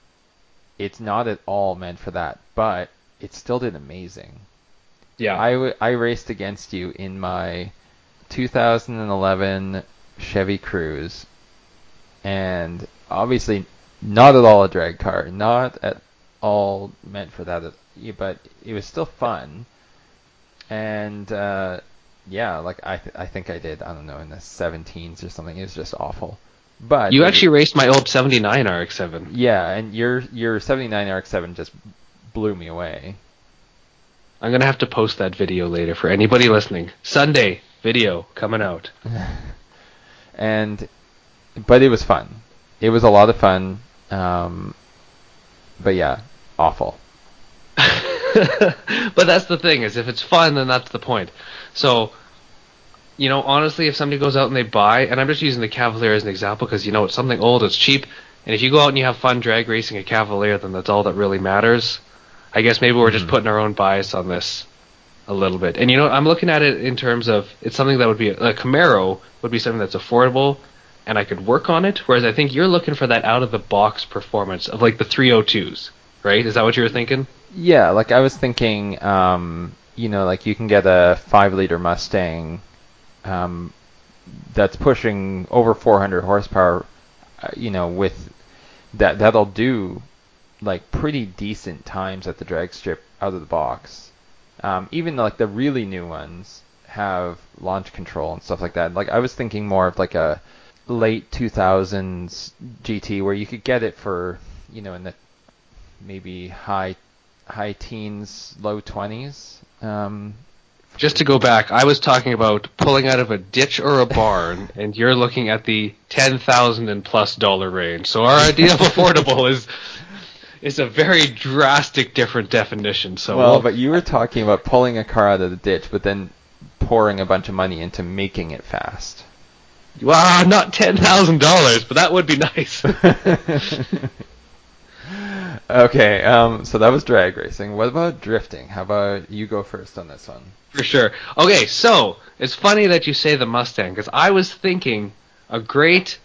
Speaker 1: it's not at all meant for that, but it still did amazing.
Speaker 2: Yeah.
Speaker 1: I, w- I raced against you in my 2011 Chevy Cruze, and obviously not at all a drag car, not at all meant for that, but it was still fun. And uh, yeah, like I th- I think I did I don't know in the 17s or something. It was just awful. But
Speaker 2: you actually raced my old 79 RX-7.
Speaker 1: Yeah, and your your 79 RX-7 just blew me away.
Speaker 2: I'm gonna have to post that video later for anybody listening. Sunday, video coming out.
Speaker 1: and but it was fun. It was a lot of fun. Um, but yeah, awful.
Speaker 2: but that's the thing is if it's fun then that's the point. So you know, honestly, if somebody goes out and they buy, and I'm just using the Cavalier as an example because you know it's something old, it's cheap, and if you go out and you have fun drag racing a Cavalier, then that's all that really matters. I guess maybe we're just mm-hmm. putting our own bias on this a little bit. And you know, I'm looking at it in terms of it's something that would be a, Camaro would be something that's affordable and I could work on it. Whereas I think you're looking for that out of the box performance of like the 302s, right? Is that what you were thinking?
Speaker 1: Yeah, like I was thinking, um, you know, like you can get a five liter Mustang um, that's pushing over 400 horsepower, uh, you know, with that that'll do like pretty decent times at the drag strip out of the box um, even like the really new ones have launch control and stuff like that. Like I was thinking more of like a late 2000s GT where you could get it for you know in the maybe high high teens, low 20s. Um,
Speaker 2: just to go back, I was talking about pulling out of a ditch or a barn, and you're looking at the ten thousand and plus dollar range. So our idea of affordable is is a very drastic different definition. So
Speaker 1: well, we'll, but you were talking about pulling a car out of the ditch, but then pouring a bunch of money into making it fast.
Speaker 2: Well, not ten thousand dollars, but that would be nice.
Speaker 1: okay, um, so that was drag racing. What about drifting? How about you go first on this one?
Speaker 2: For sure. Okay, so it's funny that you say the Mustang because I was thinking a great,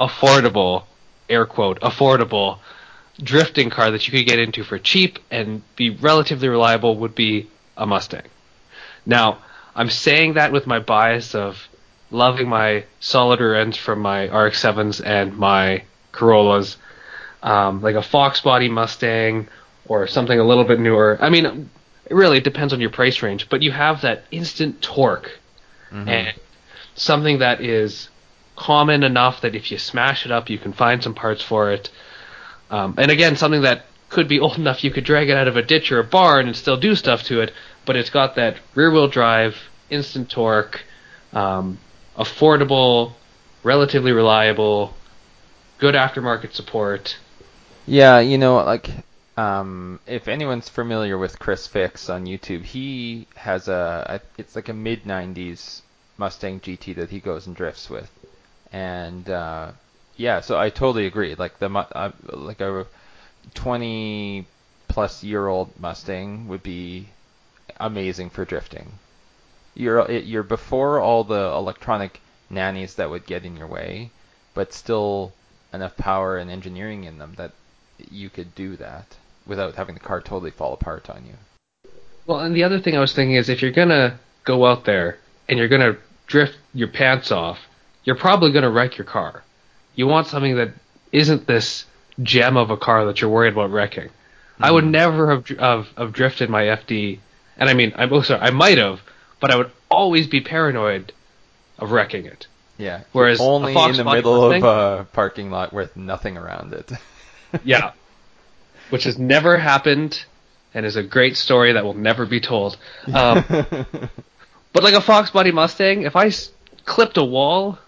Speaker 2: affordable, air quote, affordable drifting car that you could get into for cheap and be relatively reliable would be a Mustang. Now, I'm saying that with my bias of loving my solid rear ends from my RX-7s and my Corollas, um, like a Fox body Mustang or something a little bit newer. I mean, it really depends on your price range, but you have that instant torque
Speaker 1: Mm-hmm.
Speaker 2: and something that is common enough that if you smash it up, you can find some parts for it. Um, and again, something that could be old enough you could drag it out of a ditch or a barn and still do stuff to it, but it's got that rear wheel drive, instant torque, um, affordable, relatively reliable, good aftermarket support.
Speaker 1: Yeah, you know, like um, if anyone's familiar with ChrisFix on YouTube, he has a, it's like a mid '90s Mustang GT that he goes and drifts with, and uh, yeah, so I totally agree. Like the uh, like a 20 plus year old Mustang would be amazing for drifting. You're you're before all the electronic nannies that would get in your way, but still enough power and engineering in them that you could do that without having the car totally fall apart on you.
Speaker 2: Well, and the other thing I was thinking is if you're gonna go out there and you're gonna drift your pants off, you're probably gonna wreck your car. You want something that isn't this gem of a car that you're worried about wrecking. I would never have, have have drifted my FD, and I mean, I'm oh, sorry, I might have, but I would always be paranoid of wrecking it.
Speaker 1: Yeah.
Speaker 2: Whereas
Speaker 1: only in the middle
Speaker 2: Mustang-
Speaker 1: of a parking lot with nothing around it.
Speaker 2: Yeah. Which has never happened and is a great story that will never be told. Um, but like a Fox Body Mustang, if I s- clipped a wall,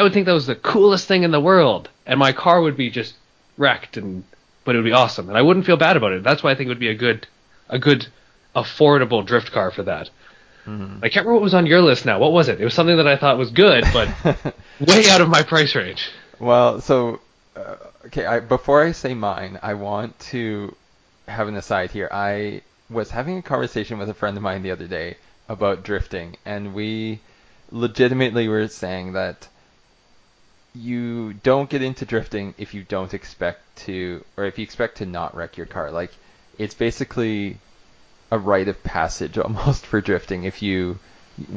Speaker 2: I would think that was the coolest thing in the world. And my car would be just wrecked and but it would be awesome. And I wouldn't feel bad about it. That's why I think it would be a good a good affordable drift car for that.
Speaker 1: Mhm.
Speaker 2: I can't remember what was on your list now. What was it? It was something that I thought was good, but way out of my price range.
Speaker 1: Well, so uh, okay, I, before I say mine, I want to have an aside here. I was having a conversation with a friend of mine the other day about drifting, and we legitimately were saying that you don't get into drifting if you don't expect to, or if you expect to not wreck your car. Like, it's basically a rite of passage almost for drifting. If you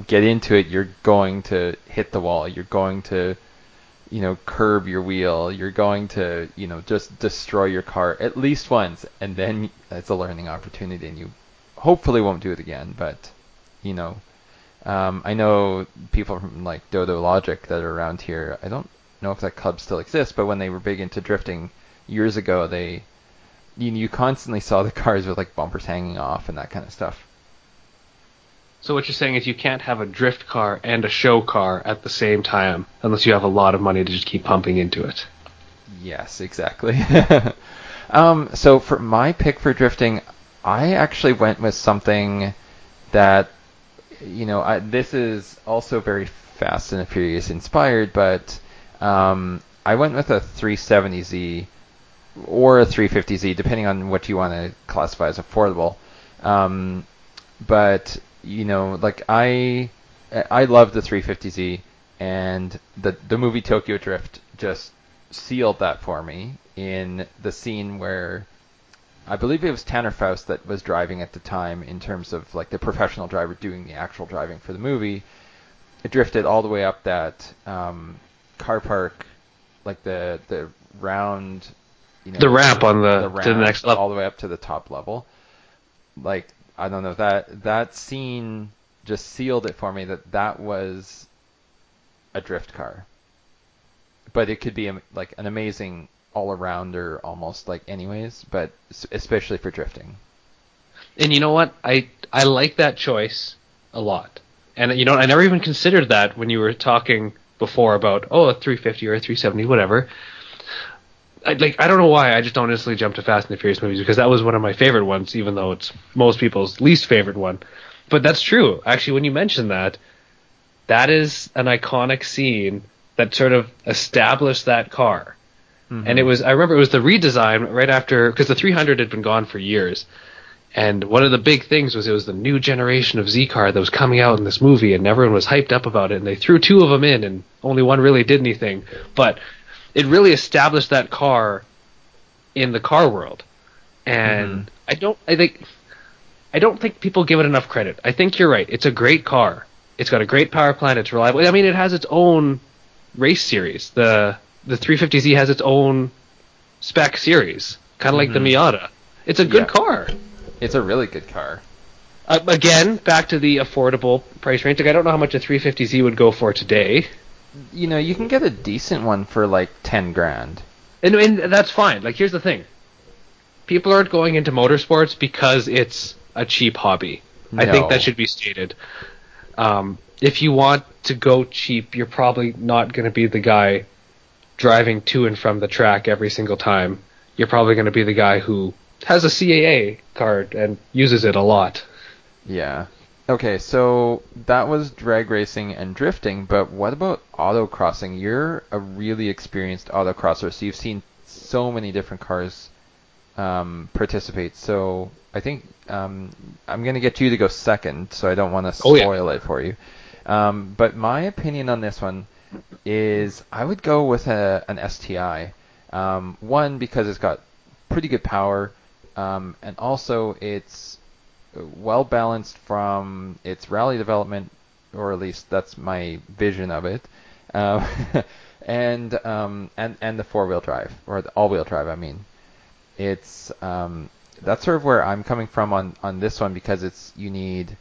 Speaker 1: get into it, you're going to hit the wall. You're going to you know, curb your wheel. You're going to, you know, just destroy your car at least once, and then it's a learning opportunity, and you hopefully won't do it again. But, you know, um, I know people from like Dodo Logic that are around here. I don't know if that club still exists, but when they were big into drifting years ago, they, you, you constantly saw the cars with like bumpers hanging off and that kind of stuff.
Speaker 2: So what you're saying is you can't have a drift car and a show car at the same time unless you have a lot of money to just keep pumping into it.
Speaker 1: Yes, exactly. um, so for my pick for drifting, I actually went with something that, you know, I, this is also very Fast and Furious inspired, but um, I went with a 370Z or a 350Z, depending on what you want to classify as affordable. Um, but you know, like I, I love the 350Z, and the the movie Tokyo Drift just sealed that for me in the scene where I believe it was Tanner Faust that was driving at the time in terms of like the professional driver doing the actual driving for the movie. It drifted all the way up that um, car park, like the the round, you know,
Speaker 2: The ramp on the,
Speaker 1: the
Speaker 2: to the next level.
Speaker 1: all the way up to the top level. Like I don't know that that scene just sealed it for me that that was a drift car. But it could be a, like an amazing all-arounder almost like anyways, but especially for drifting.
Speaker 2: And you know what? I I like that choice a lot. And you know, I never even considered that when you were talking before about oh a 350 or a 370 whatever. I like I don't know why I just don't instantly jump to Fast and the Furious movies because that was one of my favorite ones, even though it's most people's least favorite one. But that's true. Actually, when you mention that, that is an iconic scene that sort of established that car. Mm-hmm. And it was I remember it was the redesign right after because the 300 had been gone for years, And one of the big things was it was the new generation of Z car that was coming out in this movie, and everyone was hyped up about it. And they threw two of them in, and only one really did anything. But it really established that car in the car world. And
Speaker 1: Mhm.
Speaker 2: I don't, I think, I don't think people give it enough credit. I think you're right. It's a great car. It's got a great power plant. It's reliable. I mean, it has its own race series. The the 350Z has its own spec series, kind of like the
Speaker 1: Mhm.
Speaker 2: Miata. It's a good
Speaker 1: Yeah.
Speaker 2: car.
Speaker 1: It's a really good car.
Speaker 2: Uh, again, back to the affordable price range. Like, I don't know how much a 350Z would go for today,
Speaker 1: You know, you can get a decent one for like ten grand.
Speaker 2: and, and that's fine. Like, here's the thing: people aren't going into motorsports because it's a cheap hobby. I think that should be stated. Um, if you want to go cheap, you're probably not going to be the guy driving to and from the track every single time. You're probably going to be the guy who has a CAA card and uses it a lot.
Speaker 1: Yeah. Okay, so that was drag racing and drifting, but what about autocrossing? You're a really experienced autocrosser, so you've seen so many different cars um, participate. So I think um, I'm going to get you to go second, so I don't want to
Speaker 2: Oh, yeah.
Speaker 1: spoil it for you. Um, but my opinion on this one is I would go with a, an STI. Um, one because it's got pretty good power, um, and also it's well balanced from its rally development, or at least that's my vision of it, um, and um, and and the four wheel drive or the all wheel drive. I mean, it's um, that's sort of where I'm coming from on on this one because it's you need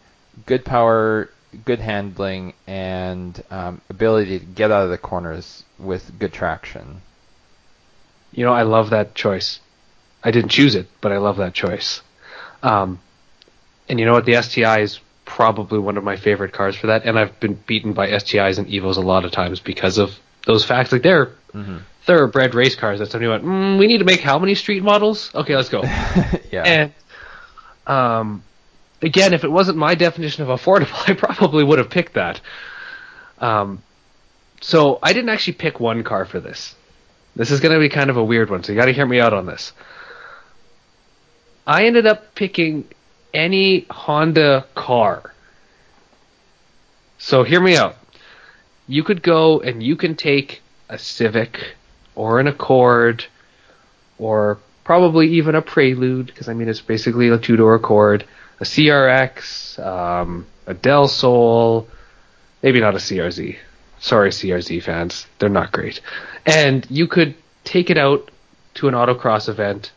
Speaker 1: good power, good handling, and um, ability to get out of the corners with good traction.
Speaker 2: You know, I love that choice. I didn't choose it, but I love that choice. Um, and you know what? The STI is probably one of my favorite cars for that, and I've been beaten by STIs and Evos a lot of times because of those facts. Like they're
Speaker 1: hmm
Speaker 2: thoroughbred race cars that somebody went, mm, we need to make how many street models? Okay, let's go.
Speaker 1: yeah.
Speaker 2: And um, again, if it wasn't my definition of affordable, I probably would have picked that. Um, so I didn't actually pick one car for this. This is going to be kind of a weird one, so you got to hear me out on this. I ended up picking any Honda car. So hear me out. You could go and you can take a Civic or an Accord or probably even a Prelude because I mean it's basically a two-door Accord, a CRX, um, a Del Sol, maybe not a CRZ. Sorry, CRZ fans, they're not great. And you could take it out to an autocross event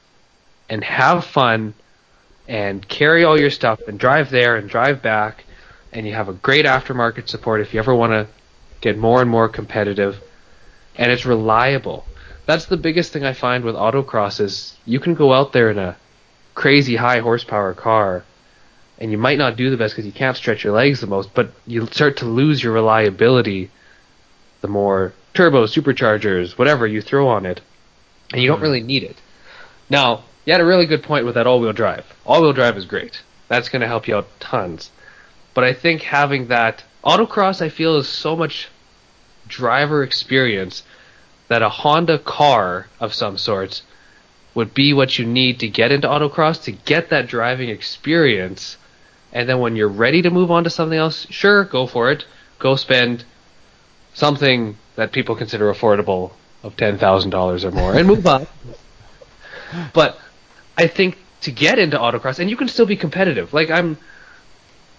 Speaker 2: and have fun and carry all your stuff and drive there and drive back and you have a great aftermarket support if you ever want to get more and more competitive and it's reliable. That's the biggest thing I find with autocross is you can go out there in a crazy high horsepower car and you might not do the best because you can't stretch your legs the most, but you start to lose your reliability the more turbos, superchargers, whatever you throw on it, and you don't mm-hmm. really need it. Now, you had a really good point with that all-wheel drive. All-wheel drive is great. That's going to help you out tons. But I think having that autocross, I feel, is so much driver experience that a Honda car of some sorts would be what you need to get into autocross to get that driving experience. And then when you're ready to move on to something else, sure, go for it. Go spend something that people consider affordable of ten thousand dollars or more and move on. But I think to get into autocross, and you can still be competitive. Like I'm,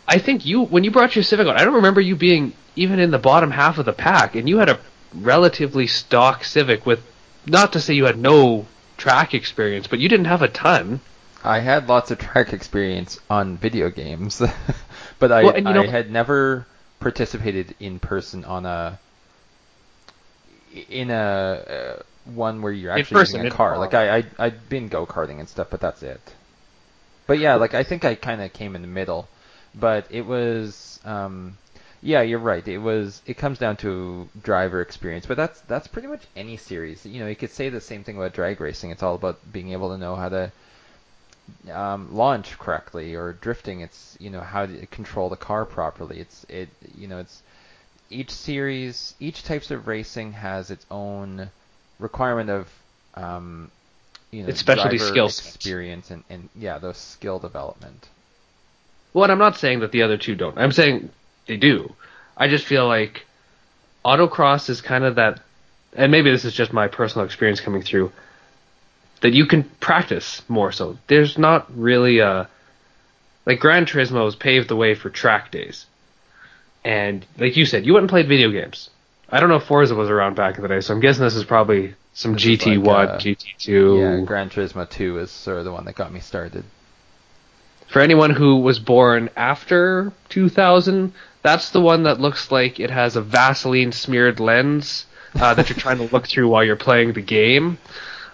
Speaker 2: I think you when you brought your Civic out, I don't remember you being even in the bottom half of the pack, and you had a relatively stock Civic with, not to say you had no track experience, but you didn't have a ton.
Speaker 1: I had lots of track experience on video games, but I,
Speaker 2: Well, know-
Speaker 1: I had never participated in person on a in a uh, one where you're actually
Speaker 2: person,
Speaker 1: using a car. Like I, I I'd been go karting and stuff, but that's it. But yeah, like I think I kind of came in the middle, but it was um yeah, you're right. It was it comes down to driver experience, but that's that's pretty much any series. You know, you could say the same thing about drag racing. It's all about being able to know how to um, launch correctly or drifting. It's you know how to control the car properly. It's it you know it's each series, each types of racing has its own requirement of um, you know
Speaker 2: It's specialty
Speaker 1: driver
Speaker 2: skill
Speaker 1: experience and, and yeah those skill development.
Speaker 2: Well, and I'm not saying that the other two don't. I'm saying they do. I just feel like autocross is kind of that, and maybe this is just my personal experience coming through, that you can practice more so. There's not really a, like Gran Turismo has paved the way for track days. And like you said, you went and played video games. I don't know if Forza was around back in the day, so I'm guessing this is probably some
Speaker 1: This
Speaker 2: GT1,
Speaker 1: like, uh,
Speaker 2: GT2.
Speaker 1: Yeah, Gran Turismo 2 is sort of the one that got me started.
Speaker 2: For anyone who was born after 2000, that's the one that looks like it has a Vaseline smeared lens uh, that you're trying to look through while you're playing the game.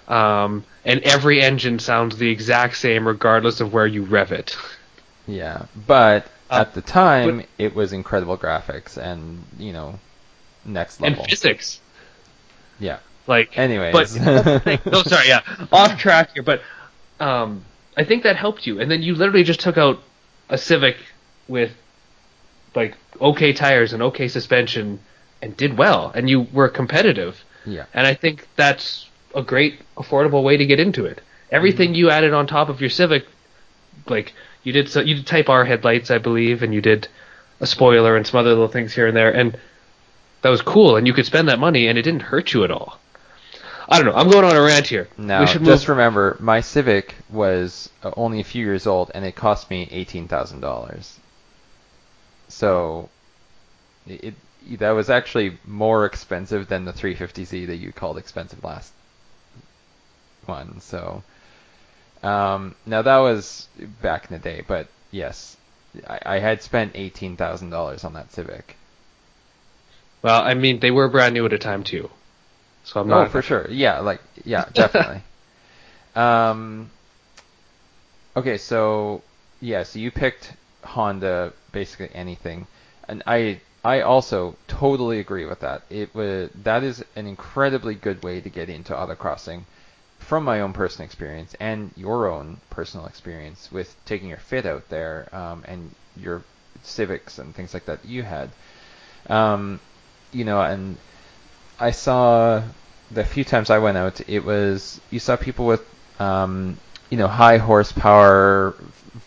Speaker 2: Um, and every engine sounds the exact same regardless of where you rev it.
Speaker 1: Yeah, but
Speaker 2: Uh,
Speaker 1: at the time it was incredible graphics and you know next level.
Speaker 2: And physics.
Speaker 1: Yeah.
Speaker 2: Like,
Speaker 1: anyway.
Speaker 2: but oh, sorry, yeah, off track here, but um, I think that helped you. And then you literally just took out a Civic with like okay tires and okay suspension and did well, and you were competitive.
Speaker 1: Yeah.
Speaker 2: And I think that's a great affordable way to get into it. Everything
Speaker 1: Mm-hmm.
Speaker 2: you added on top of your Civic, like you did, so you did Type R headlights, I believe, and you did a spoiler and some other little things here and there, and that was cool. And you could spend that money, and it didn't hurt you at all. I don't know. I'm going on a rant here. Should
Speaker 1: just
Speaker 2: move.
Speaker 1: remember, my Civic was uh, only a few years old, and it cost me eighteen thousand dollars. So, it, it that was actually more expensive than the 350Z that you called expensive last one. So, um, now that was back in the day, but yes, I, I had spent eighteen thousand dollars on that Civic.
Speaker 2: Well, I mean, they were brand new at a time too, so I'm
Speaker 1: Oh,
Speaker 2: not
Speaker 1: for sure. Yeah, like yeah, definitely. um. Okay, so yeah, so you picked Honda, basically anything, and I I also totally agree with that. It was that is an incredibly good way to get into autocrossing, from my own personal experience and your own personal experience with taking your fit out there, um, and your civics and things like that you had. Um, you know, and I saw the few times I went out, it was you saw people with um, you know high horsepower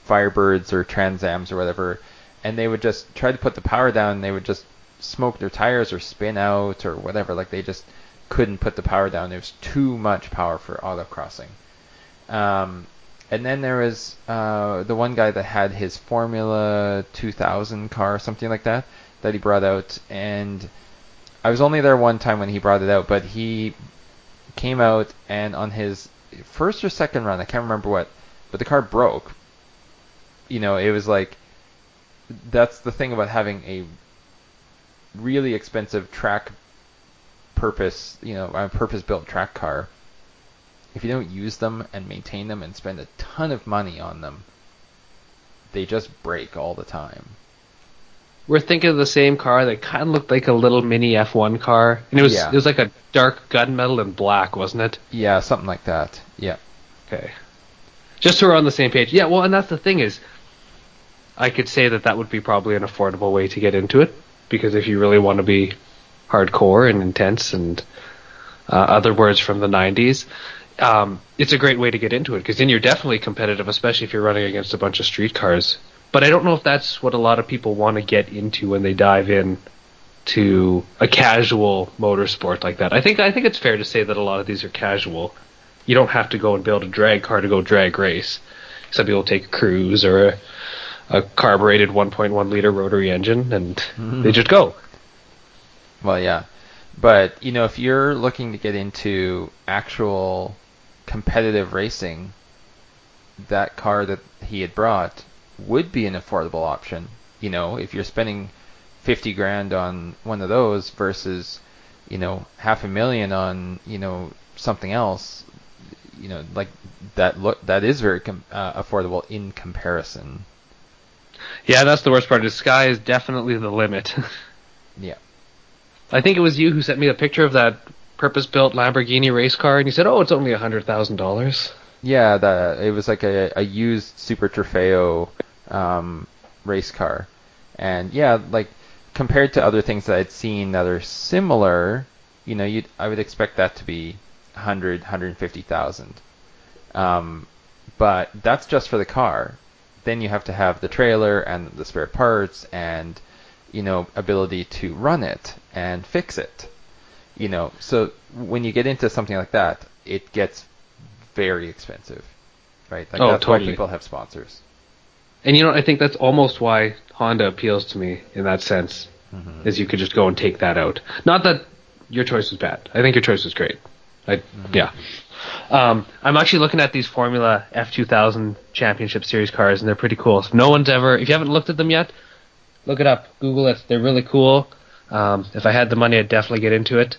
Speaker 1: Firebirds or Transams or whatever, and they would just try to put the power down. and They would just smoke their tires or spin out or whatever. Like they just couldn't put the power down. There was too much power for autocrossing. Um, and then there was uh, the one guy that had his Formula 2000 car, or something like that, that he brought out, and I was only there one time when he brought it out, but he came out and on his first or second run, I can't remember what, but the car broke. You know, it was like that's the thing about having a really expensive track purpose, you know, a purpose-built track car. If you don't use them and maintain them and spend a ton of money on them, they just break all the time.
Speaker 2: We're thinking of the same car that kind of looked like a little mini F1 car, and it was
Speaker 1: Yeah.
Speaker 2: it was like a dark gunmetal and black, wasn't it?
Speaker 1: Yeah, something like that. Yeah.
Speaker 2: Okay. Just so we're on the same page. Yeah, well, and that's the thing is, I could say that that would be probably an affordable way to get into it because if you really want to be hardcore and intense and uh, other words from the 90s, um, it's a great way to get into it because then you're definitely competitive, especially if you're running against a bunch of street cars. But I don't know if that's what a lot of people want to get into when they dive in to a casual motorsport like that. I think I think it's fair to say that a lot of these are casual. You don't have to go and build a drag car to go drag race. Some people take a Cruze or a, a carbureted 1.1 liter rotary engine and mm-hmm. they just go.
Speaker 1: Well, yeah. But, you know, if you're looking to get into actual competitive racing, that car that he had brought would be an affordable option. You know, if you're spending 50 grand on one of those versus, you know, half a million on, you know, something else, you know, like that look that is very com- uh, affordable in comparison.
Speaker 2: Yeah, that's the worst part. The sky is definitely the limit.
Speaker 1: Yeah.
Speaker 2: I think it was you who sent me a picture of that purpose-built Lamborghini race car, and you said, "Oh, it's only a hundred thousand dollars."
Speaker 1: Yeah, the it was like a, a used Super Trofeo um, race car, and yeah, like compared to other things that I'd seen that are similar, you know, you I would expect that to be 100, 150,000. Um, but that's just for the car. Then you have to have the trailer and the spare parts and you know ability to run it and fix it. You know, so when you get into something like that, it gets very expensive, right? Like
Speaker 2: Oh,
Speaker 1: that's
Speaker 2: totally.
Speaker 1: why people have sponsors.
Speaker 2: And you know, I think that's almost why Honda appeals to me in that sense,
Speaker 1: Mm-hmm.
Speaker 2: is you could just go and take that out. Not that your choice was bad. I think your choice was great. I, yeah. Um, I'm actually looking at these Formula F2000 Championship Series cars, and they're pretty cool. If no one's ever, if you haven't looked at them yet, look it up, Google it. They're really cool. Um, if I had the money, I'd definitely get into it.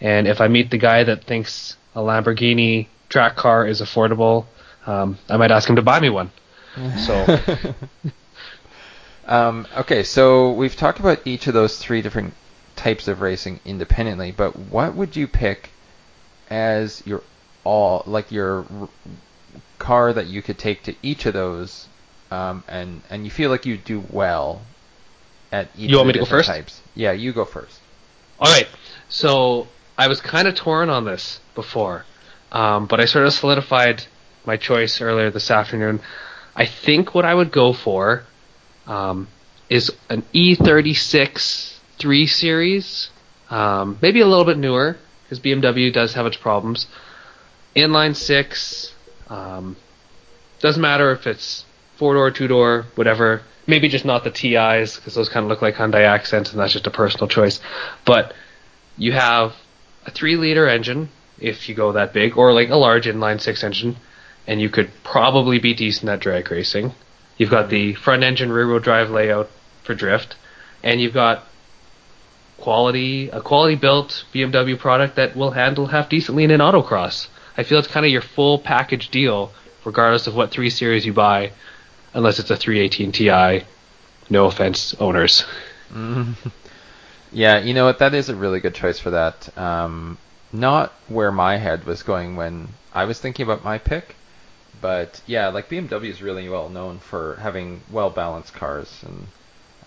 Speaker 2: And if I meet the guy that thinks a Lamborghini track car is affordable, um, I might ask him to buy me one. So.
Speaker 1: Um, okay, so we've talked about each of those three different types of racing independently, but what would you pick as your all like your r- car that you could take to each of those, um, and and you feel like you do well at each.
Speaker 2: You
Speaker 1: of
Speaker 2: want me to go first?
Speaker 1: Types. Yeah, you go first.
Speaker 2: All right. So I was kind of torn on this before, um, but I sort of solidified my choice earlier this afternoon. I think what I would go for um, is an E36 3 Series, um, maybe a little bit newer because BMW does have its problems. Inline six, um, doesn't matter if it's four door, two door, whatever. Maybe just not the TIs because those kind of look like Hyundai accents, and that's just a personal choice. But you have a three liter engine if you go that big, or like a large inline six engine, and you could probably be decent at drag racing. You've got the front engine rear wheel drive layout for drift, and you've got quality a quality built BMW product that will handle half decently in an autocross. I feel it's kind of your full package deal, regardless of what three series you buy, unless it's a 318 Ti. No offense, owners.
Speaker 1: Yeah, you know what? That is a really good choice for that. Um, not where my head was going when I was thinking about my pick, but yeah, like BMW is really well known for having well balanced cars, and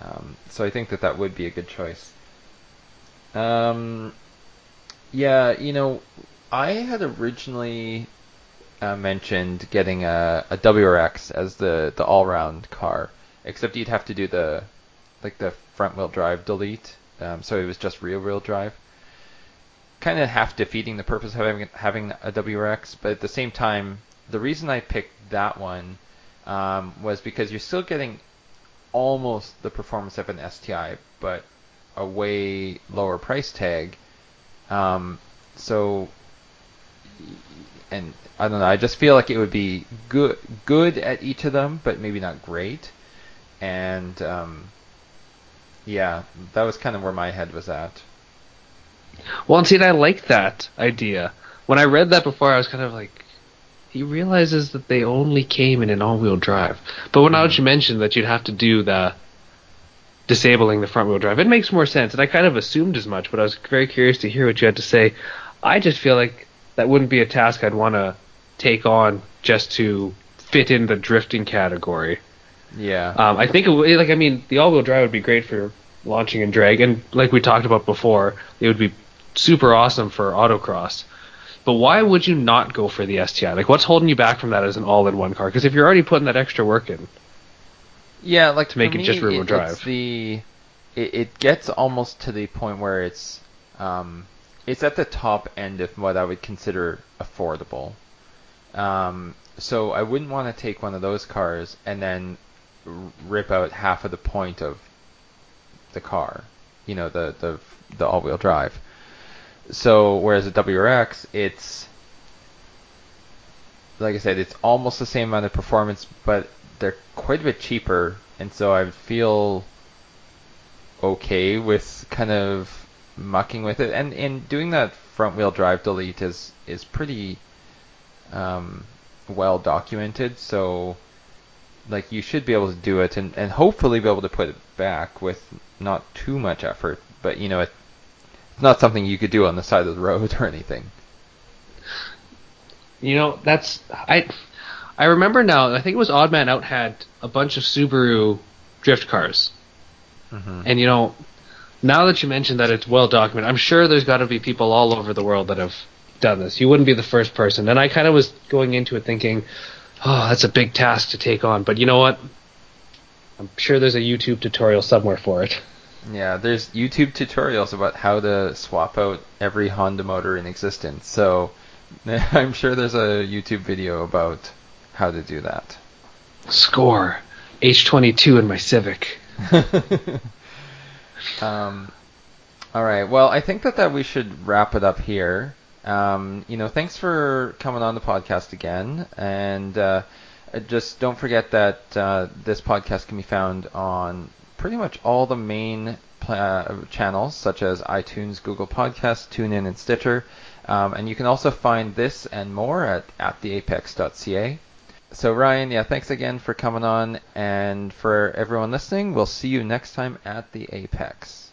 Speaker 1: um, so I think that that would be a good choice. Um, yeah, you know, I had originally uh, mentioned getting a, a WRX as the the all round car, except you'd have to do the like the front wheel drive delete, um, so it was just rear wheel drive. Kind of half defeating the purpose of having having a WRX, but at the same time, the reason I picked that one um, was because you're still getting almost the performance of an STI, but a way lower price tag. Um, so, and I don't know. I just feel like it would be good good at each of them, but maybe not great. And um, yeah, that was kind of where my head was at.
Speaker 2: Well, and see, and I like that idea. When I read that before, I was kind of like, he realizes that they only came in an all-wheel drive. But when now that you mentioned that you'd have to do the disabling the front-wheel drive, it makes more sense. And I kind of assumed as much, but I was very curious to hear what you had to say. I just feel like that wouldn't be a task I'd want to take on just to fit in the drifting category.
Speaker 1: Yeah.
Speaker 2: Um, I think it would, like I mean the all-wheel drive would be great for launching and drag, and like we talked about before, it would be super awesome for autocross. But why would you not go for the STI? Like, what's holding you back from that as an all-in-one car? Because if you're already putting that extra work in,
Speaker 1: Yeah, like
Speaker 2: to make it just rear-wheel drive.
Speaker 1: the it, it gets almost to the point where it's um, it's at the top end of what I would consider affordable. Um, so I wouldn't want to take one of those cars and then rip out half of the point of the car, you know, the the the all-wheel drive. So whereas a WRX, it's like I said, it's almost the same amount of performance, but they're quite a bit cheaper, and so I feel okay with kind of mucking with it. And and doing that front wheel drive delete is is pretty um, well documented. So like you should be able to do it, and and hopefully be able to put it back with not too much effort. But you know, it, it's not something you could do on the side of the road or anything.
Speaker 2: you know that's I. I remember now. I think it was Odd Man Out had a bunch of Subaru drift cars,
Speaker 1: Mm-hmm.
Speaker 2: and you know, now that you mentioned that it's well documented, I'm sure there's got to be people all over the world that have done this. You wouldn't be the first person. And I kind of was going into it thinking, oh, that's a big task to take on. But you know what? I'm sure there's a YouTube tutorial somewhere for it.
Speaker 1: Yeah, there's YouTube tutorials about how to swap out every Honda motor in existence. So I'm sure there's a YouTube video about how to do that.
Speaker 2: Score H22 in my Civic.
Speaker 1: um, all right. Well, I think that, that we should wrap it up here. Um, you know, thanks for coming on the podcast again, and uh, just don't forget that uh, this podcast can be found on pretty much all the main uh, channels, such as iTunes, Google Podcasts, TuneIn, and Stitcher. Um, and you can also find this and more at, at theapex.ca. So Ryan, yeah, thanks again for coming on, and for everyone listening, we'll see you next time at the Apex.